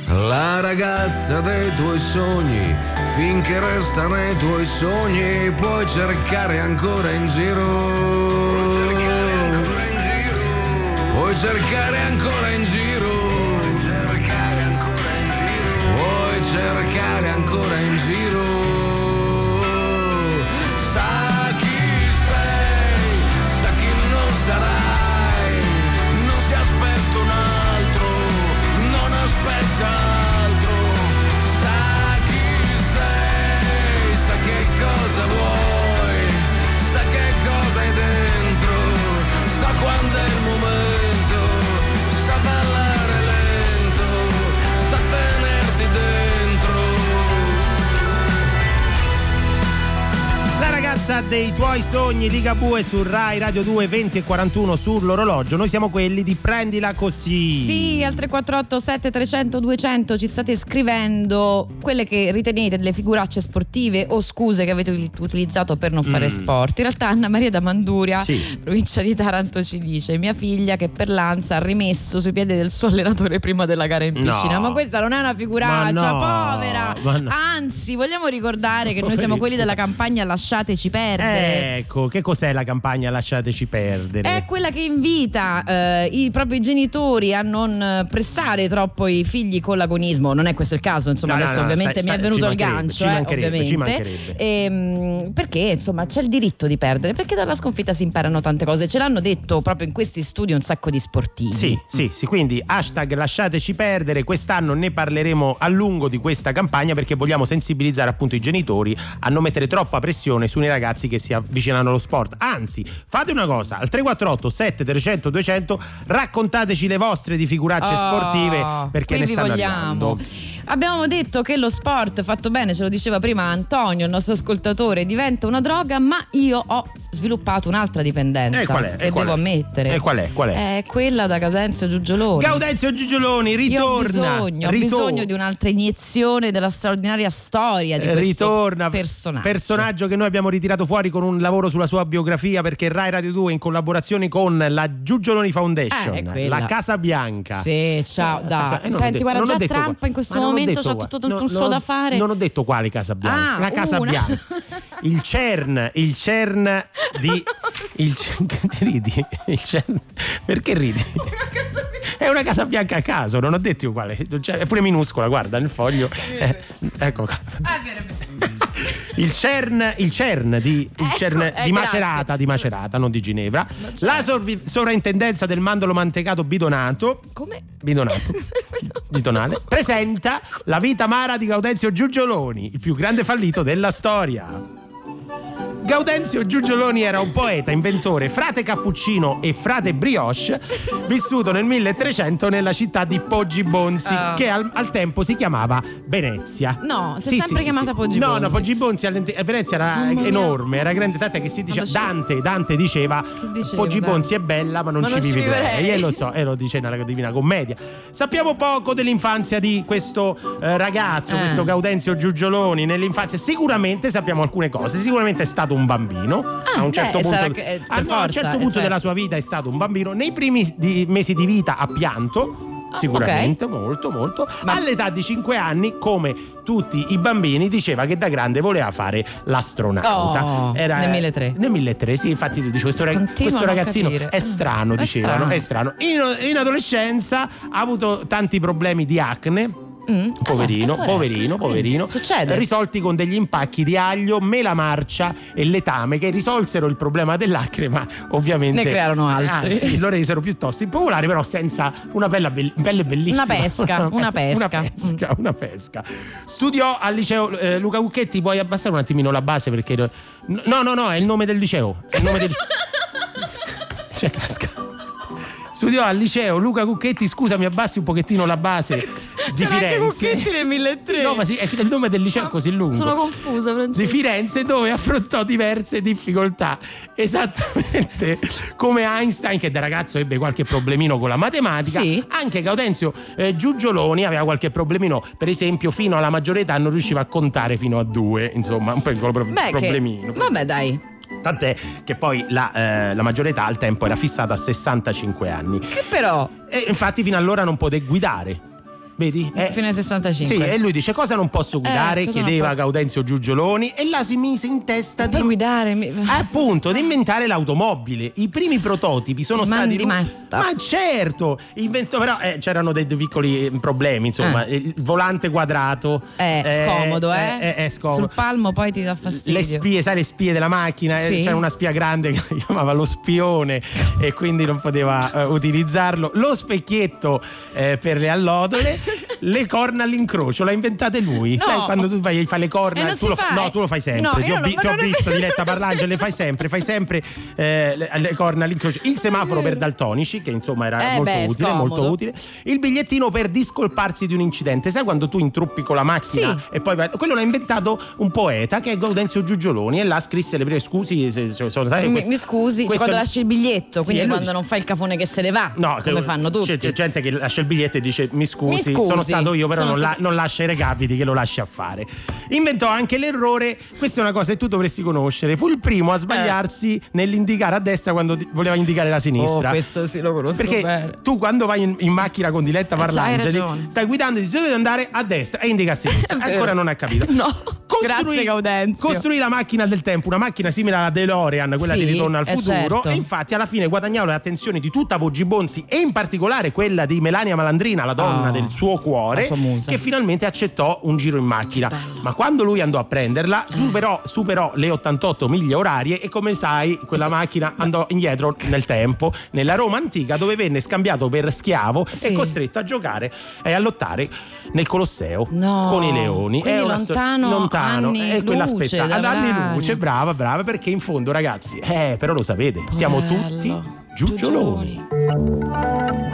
La ragazza dei tuoi sogni, finché resta nei tuoi sogni, puoi cercare ancora in giro. Puoi cercare ancora in giro. Puoi cercare ancora in giro. Sa Ragazza dei tuoi sogni Ligabue su Rai Radio 2 20 e 41 sull'orologio. Noi siamo quelli di prendila così. Sì, al 348 7300 200 ci state scrivendo quelle che ritenete delle figuracce sportive o scuse che avete ut- utilizzato per non fare Mm. sport. In realtà Anna Maria da Manduria, Sì. provincia di Taranto, ci dice mia figlia che per l'ansa ha rimesso sui piedi del suo allenatore prima della gara in piscina. No. Ma questa non è una figuraccia, no, povera. no. Anzi, vogliamo ricordare che noi siamo quelli della campagna Lasciateci perdere. Ecco, che cos'è la campagna Lasciateci perdere? È quella che invita eh, i propri genitori a non eh, pressare troppo i figli con l'agonismo. Non è questo il caso, insomma, No, no, adesso no, ovviamente stai- mi è venuto il gancio, ci eh, mancherebbe, ci ovviamente. mancherebbe. Ehm, perché insomma c'è il diritto di perdere, perché dalla sconfitta si imparano tante cose. Ce l'hanno detto proprio in questi studi un sacco di sportivi. Sì, sì, sì, quindi hashtag lasciateci perdere, quest'anno ne parleremo a lungo di questa campagna perché vogliamo sensibilizzare appunto i genitori a non mettere troppa pressione sui ragazzi che si avvicinano allo sport. Anzi, fate una cosa, al 348 7300 200 raccontateci le vostre di figuracce Oh, sportive perché ne stanno vogliamo. arrivando. Abbiamo detto che lo sport fatto bene, ce lo diceva prima Antonio, il nostro ascoltatore, diventa una droga, ma io ho sviluppato un'altra dipendenza E qual è? E che qual devo è? ammettere. E qual è? Qual è? È quella da Gaudenzio Giugioloni. Gaudenzio Giugioloni Io ho ritorna. bisogno, ho bisogno di un'altra iniezione della straordinaria storia di questo ritorna personaggio. personaggio che noi abbiamo ritirato fuori con un lavoro sulla sua biografia perché Rai Radio 2 in collaborazione con la Giugioloni Foundation, Eh, è quella. la Casa Bianca. Sì, ciao, dai. Eh, non ho Senti, guarda, già Trump qua- in questo ho momento qua- tutto un ho- da fare. Non ho detto quale Casa Bianca, Ah, la Casa una. Bianca. Il CERN, il CERN di il CERN, ti ridi? Il CERN perché ridi? È una Casa Bianca a caso, non ho detto io quale. c'è- È pure minuscola, guarda nel foglio. Eh, ecco qua. Il CERN, il CERN di, il Ecco, CERN eh, di. Macerata, di Macerata, non di Ginevra. La sorvi- sovrintendenza del mandolo mantecato bidonato. Come? Bidonato. Bidonale. Presenta la vita amara di Gaudenzio Giugioloni, il più grande fallito della storia. Gaudenzio Giugioloni era un poeta, inventore, frate cappuccino e frate brioche, vissuto nel 1300 nella città di Poggi Bonzi, Ah. che al, al tempo si chiamava Venezia. No, si è sempre chiamata Poggi No, Bonzi. no, Poggi Bonzi a Venezia era enorme, era grande, tant'è che si diceva Dante, Dante diceva diceva, Poggi? Bonzi è bella, ma non Ma ci non ci vivrei. vivrei. E lo so, e lo dice nella Divina Commedia. Sappiamo poco dell'infanzia di questo eh, ragazzo, Eh. questo Gaudenzio Giugioloni. Nell'infanzia sicuramente sappiamo alcune cose. Sicuramente è stato un bambino. a un beh, certo punto, sarà che- eh, a- per no, a un forza, certo eh, punto certo. della sua vita è stato un bambino. Nei primi di- mesi di vita ha pianto. Ah, Sicuramente, molto, molto. All'età di 5 anni, come tutti i bambini, diceva che da grande voleva fare l'astronauta. Oh, nel 1300. Nel 1300, sì, infatti tu dici questo, rag- questo ragazzino capire. è strano, È dicevano, strano. è strano. In, in adolescenza ha avuto tanti problemi di acne. Mm, Poverino, eh, poveretto. poverino, poverino. Succede. Risolti con degli impacchi di aglio, mela marcia e letame che risolsero il problema dell'acre, ma ovviamente. Ne crearono altri. Ah, sì, lo resero piuttosto impopolari, però senza una bella be- pelle bellissima. Una pesca, una pesca. Una pesca, una pesca. Studiò al liceo eh, Luca Cucchetti, puoi abbassare un attimino la base perché. No, no, no, è il nome del liceo. È il nome del. Studiò al liceo Luca Cucchetti, scusa mi abbassi un pochettino la base di C'era anche Firenze. Cucchetti nel 1300. No, ma sì, che il nome del liceo è così lungo. Sono confusa, di Francesco. Firenze dove affrontò diverse difficoltà esattamente come Einstein che da ragazzo ebbe qualche problemino con la matematica Sì. anche Gaudenzio eh, Giugioloni aveva qualche problemino per esempio fino alla maggiore età non riusciva a contare fino a due insomma un piccolo pro- Beh, che- problemino Vabbè, dai. Tant'è che poi la, eh, la maggiore età al tempo era fissata a 65 anni Che però. e infatti fino allora non poté guidare Vedi? Eh, Fino ai 65. sì, e lui dice cosa non posso guidare? Eh, cosa non chiedeva Gaudenzio Giugioloni e là si mise in testa di guidare. mi- appunto di inventare l'automobile. I primi prototipi sono Mandi stati matta. Ma certo, inventò però eh, c'erano dei, dei piccoli eh, problemi, insomma, il volante quadrato Eh, scomodo, eh. È, è scomodo. Sul palmo poi ti dà fastidio. Le spie, sai le spie della macchina? Eh, Sì. C'era una spia grande che chiamava lo spione e quindi non poteva eh, utilizzarlo. Lo specchietto eh, per le allodole, le corna all'incrocio, l'ha inventate lui. No. Sai quando tu vai, fai le corna, tu lo, fa, no, tu lo fai sempre. No, ti ho, vi- ti ho visto, Diletta Parlangelo, le fai sempre, fai sempre eh, le, le corna all'incrocio. Il semaforo per daltonici, che insomma era Eh, molto beh, utile, scomodo. molto utile. Il bigliettino per discolparsi di un incidente. Sai quando tu intruppi con la macchina Sì. e poi vai- quello l'ha inventato un poeta che è Gaudenzio Giugioloni e là scrisse le prime scusi se- se- sono sai, Mi, questo- mi scusi, questo- quando lasci il biglietto, Sì, quindi lui quando dice- non fai il cafone che se ne va, No, come che- fanno tutti. C'è, c'è gente che lascia il biglietto e dice mi scusi, Mi scusi, sono stato io, però non, la- stato- non lascia i recapiti che lo lasci a fare. Inventò anche l'errore, questa è una cosa che tu dovresti conoscere. Fu il primo a sbagliarsi nell'indicare a destra quando voleva indicare la Oh, sinistra. questo sì, lo conosco Perché bene. tu quando vai in, in macchina con Diletta Eh, Parlangeli stai guidando e dici dovete andare a destra e indica a sinistra. Ancora non hai capito. No, grazie Gaudenzio. Costruì la macchina del tempo, una macchina simile alla DeLorean, quella Sì, di Ritorno al eh, futuro. certo. E infatti alla fine guadagnava le attenzioni di tutta Poggi Bonzi e in particolare quella di Melania Malandrina, la donna Oh, del suo cuore, sua musa. che finalmente accettò un giro in macchina. Ma quando lui andò a prenderla, Eh. superò, superò le 88 miglia orarie e come sai, quella macchina andò indietro nel tempo, nella Roma antica, dove venne scambiato per schiavo Sì. e costretto a giocare e a lottare nel Colosseo No. con i leoni. Quindi È una sto- lontano lontano, anni è quella da ad anni luce, brava, brava, perché in fondo, ragazzi, eh, però lo sapete, siamo Bello. tutti giugioloni. See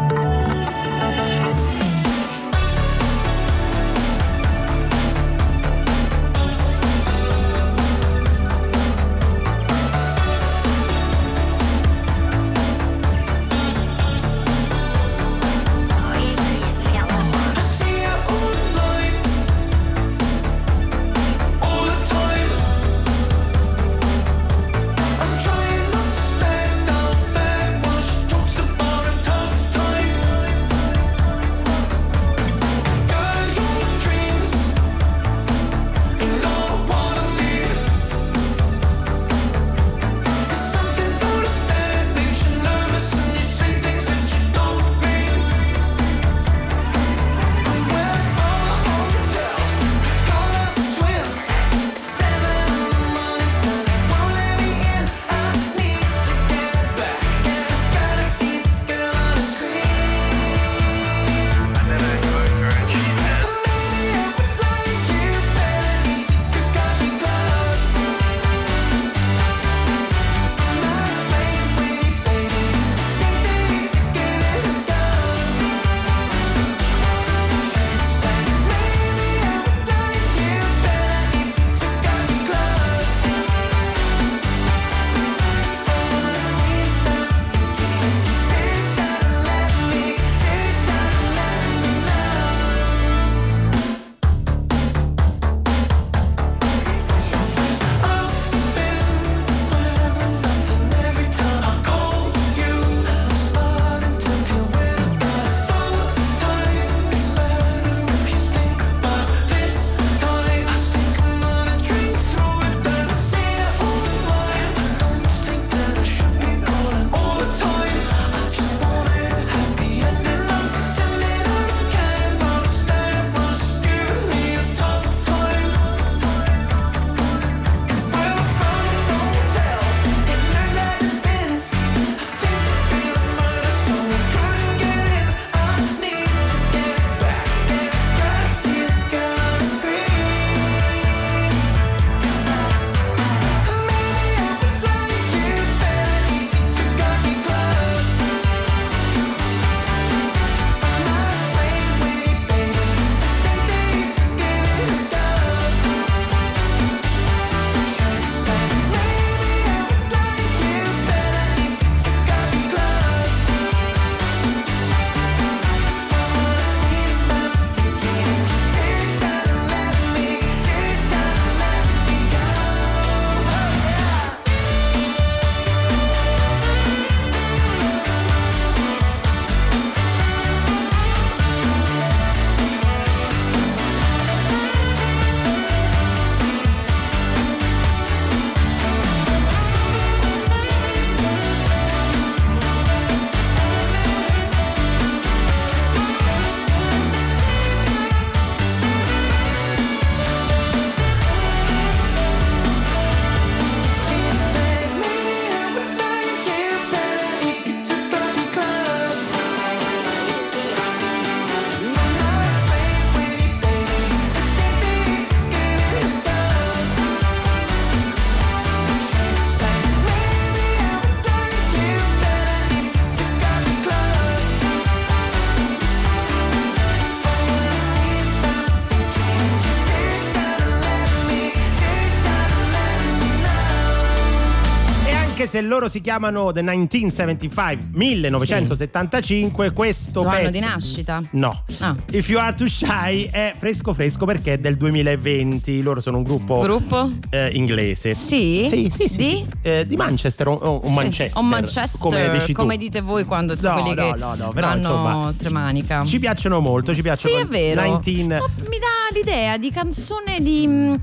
inglese, loro si chiamano The 1975, 1975, questo Tuo pezzo... anno di nascita? No. Ah. If You Are Too Shy è fresco fresco perché è del 2020. Loro sono un gruppo, Gruppo? eh, inglese. Sì? Sì, sì, sì. Di? sì. Eh, di Manchester o, o Sì. Manchester. O Manchester, Come dici tu. come dite voi quando sono No, quelli no, che no, no, però, vanno insomma, tremanica. Ci piacciono molto, ci Sì, piacciono. è vero. 19 So, mi dà l'idea di canzone di mh,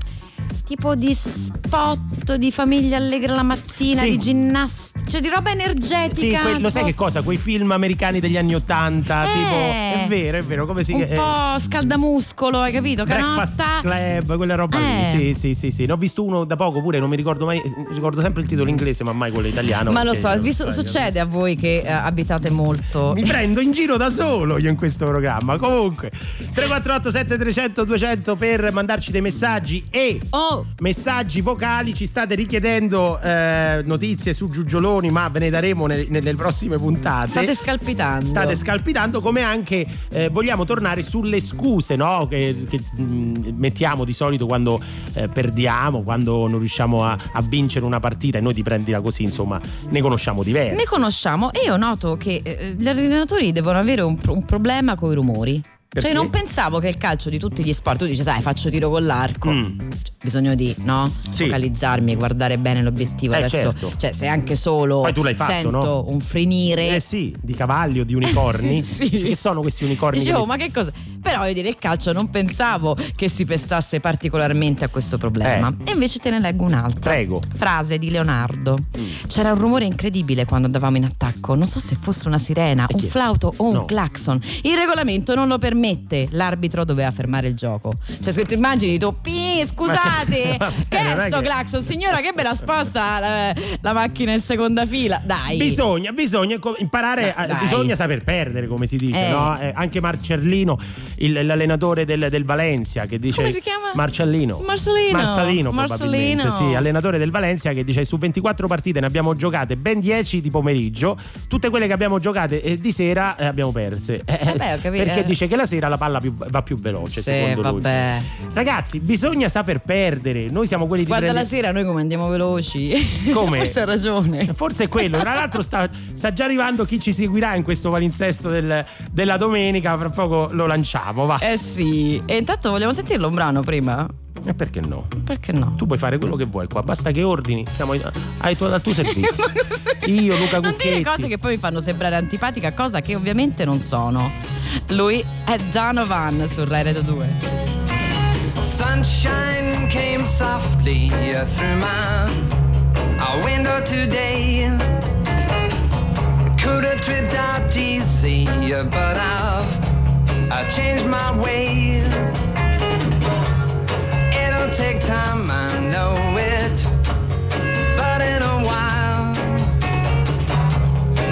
tipo di spot di famiglia allegra la mattina, Sì. di ginnastica, cioè di roba Sì, energetica. que- lo sai che cosa? Quei film americani degli anni Ottanta, Eh. tipo è vero, è vero, come si un chiama? po' scaldamuscolo, hai capito? Breakfast Canotta. Club, quella roba Eh. lì. Sì, sì, sì, sì. Ne ho visto uno da poco pure, non mi ricordo mai. Ricordo sempre il titolo inglese, ma mai quello italiano. Ma lo so, vi su- succede a voi che eh, abitate molto. Mi prendo in giro da solo io in questo programma. Comunque, 348 7300 200 per mandarci dei messaggi e Oh. Messaggi vocali. Ci state richiedendo eh, notizie su Giugioloni, ma ve ne daremo ne- nelle prossime puntate. State scalpitando. State scalpitando come anche eh, vogliamo tornare sulle scuse no? che, che, mh, mettiamo di solito quando eh, perdiamo, quando non riusciamo a, a vincere una partita e noi ti prendila così, insomma, ne conosciamo diverse. Ne conosciamo e io noto che eh, gli allenatori devono avere un, un problema con i rumori. Perché? Cioè non pensavo che il calcio di tutti gli sport, tu dici sai faccio tiro con l'arco, Mm. Cioè, bisogno di no? Sì. focalizzarmi, guardare bene l'obiettivo. Eh, Adesso, certo. cioè se anche solo Poi tu l'hai fatto, sento no? un frenire. Eh sì, di cavalli o di unicorni. Sì. Cioè, che sono questi unicorni? Dicevo, che- ma che cosa? Però voglio dire, il calcio non pensavo che si pestasse particolarmente a questo problema. E invece te ne leggo un'altra. Eh. Prego. Mm. Frase di Leonardo. C'era un rumore incredibile quando andavamo in attacco. Non so se fosse una sirena, un chi è? flauto o un No. clacson. Il regolamento non lo permette. L'arbitro doveva fermare il gioco. Cioè, se ti immagini tu, "Pi, scusate, Ma che- che non è sto che- clacson? Signora, che bella sposta la, la macchina in seconda fila. Dai. Bisogna, bisogna imparare, a- bisogna saper perdere, come si dice, Eh. no? Eh, anche Marcellino, il- l'allenatore del, del Valencia, che dice. Come si chiama? Marcellino. Marcellino. Marcellino, Marcellino. sì, allenatore del Valencia, che dice: Su 24 partite ne abbiamo giocate ben 10 di pomeriggio, tutte quelle che abbiamo giocate eh, di sera eh, abbiamo perse. Vabbè, perché eh. dice che la sera la palla più- va più veloce, Sì, secondo vabbè. lui. Ragazzi, bisogna saper perdere. Noi siamo quelli di Guarda prendere- la sera noi come andiamo veloci. Come? Forse ha ragione. Forse è quello. Tra l'altro sta, sta già arrivando chi ci seguirà in questo palinsesto del- della domenica. Fra poco lo lanciamo, va. Eh sì. E intanto vogliamo sentirlo un brano prima? E perché no? Perché no? Tu puoi fare quello che vuoi qua, basta che ordini, siamo ai- ai tuoi- al tuo servizio. Io, Luca Non dire Cucchetti. cose che poi mi fanno sembrare antipatica, cosa che ovviamente non sono. Lui è Donovan su Rai Radio 2. Sunshine came softly through my window today. Could have tripped out easy, but I've I changed my way. Take time, I know it, but in a while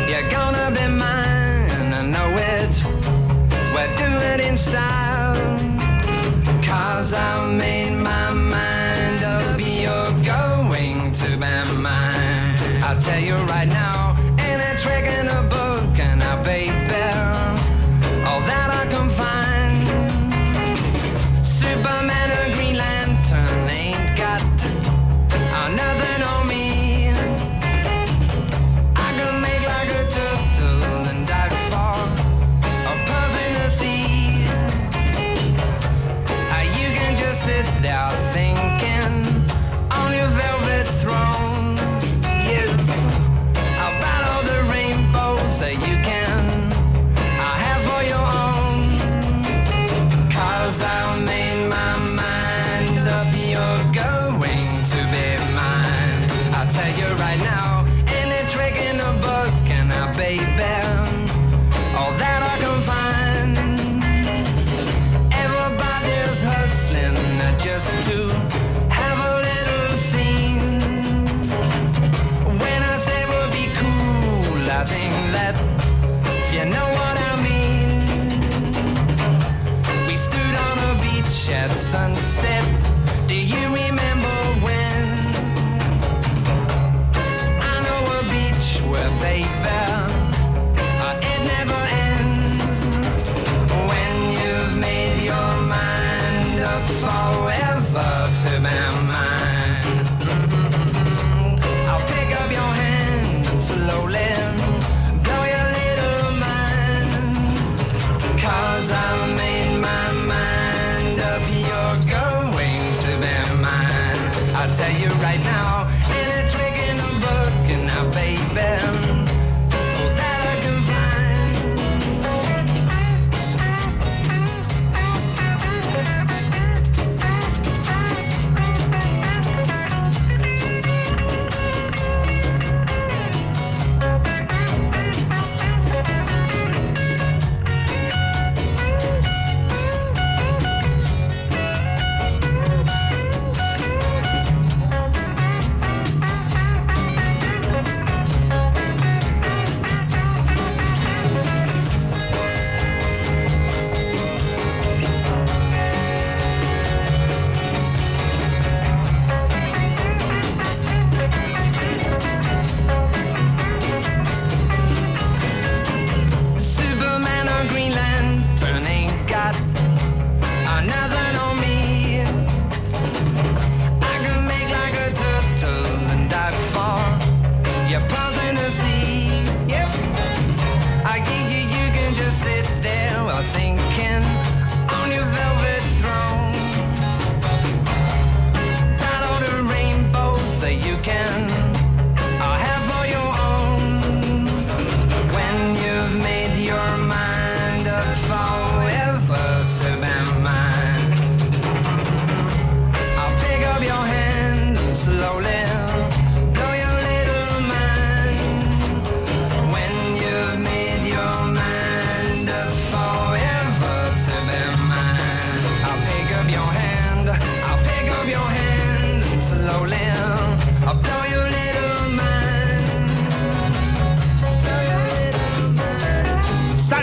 you're gonna be mine. I know it. We'll do it in style. Cause I made my mind up, you're going to be mine. I'll tell you right now,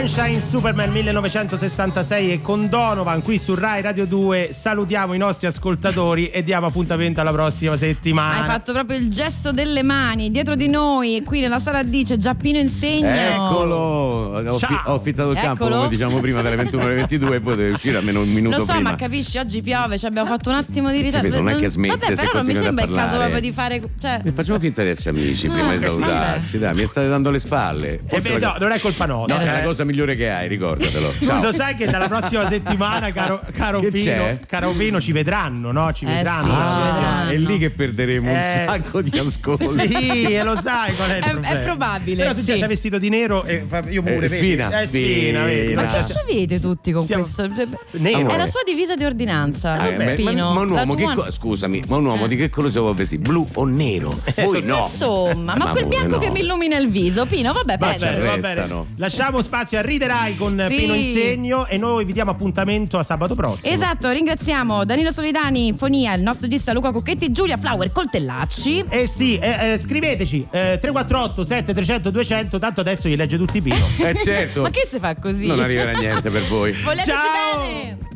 Sunshine Superman 1966 e con Donovan qui su Rai Radio 2 salutiamo i nostri ascoltatori e diamo appuntamento alla prossima settimana. Hai fatto proprio il gesto delle mani dietro di noi, qui nella sala D c'è Giappino Insegno. Eccolo! Ho, fi- Ciao. ho affittato il campo, Eccolo. come diciamo prima, dalle 21 alle 22 e poi deve uscire almeno un minuto Lo so, prima. ma capisci, oggi piove, ci abbiamo fatto un attimo di ritardo. Capito, non è che smette Vabbè, se però non mi sembra il caso proprio di fare. Cioè, facciamo finta di essere amici prima di Ah, sì, salutarci, dai, mi state dando le spalle. E Forse beh, la- no, non è colpa nostra. No, è la eh. cosa migliore che hai, ricordatelo. Tu Ciao. lo sai che dalla prossima settimana, caro, caro Pino, caro Pino, ci vedranno, no? Ci Eh vedranno. sì, ci vedranno. È lì che perderemo Eh, un sacco di ascolti. Sì, e lo sai qual è il È- è probabile, Però tu sì. sei vestito di nero e fa- io pure. Eh, sfina, Eh, sfina, vedi? ma che ci avete tutti con Siamo- questo? Nero. È la sua divisa di ordinanza, Ah, eh, ma- Pino. ma, ma un uomo che co- scusami, ma un uomo di che colore si può vestire? Blu o nero? Voi no. Insomma, ma, quel pure bianco no. che mi illumina il viso, Pino, vabbè, Va bene. Lasciamo spazio a Riderai con Sì. Pino Insegno e noi vi diamo appuntamento a sabato prossimo. Esatto, ringraziamo Danilo Solidani, Fonia, il nostro gista Luca Cucchetti, Giulia Flower, Coltellacci. Eh sì, eh, eh, scriveteci eh, 348 7300 200, tanto adesso gli legge tutti Pino. Eh certo. Ma che si fa così? Non arriverà niente per voi. Voleteci Ciao! bene!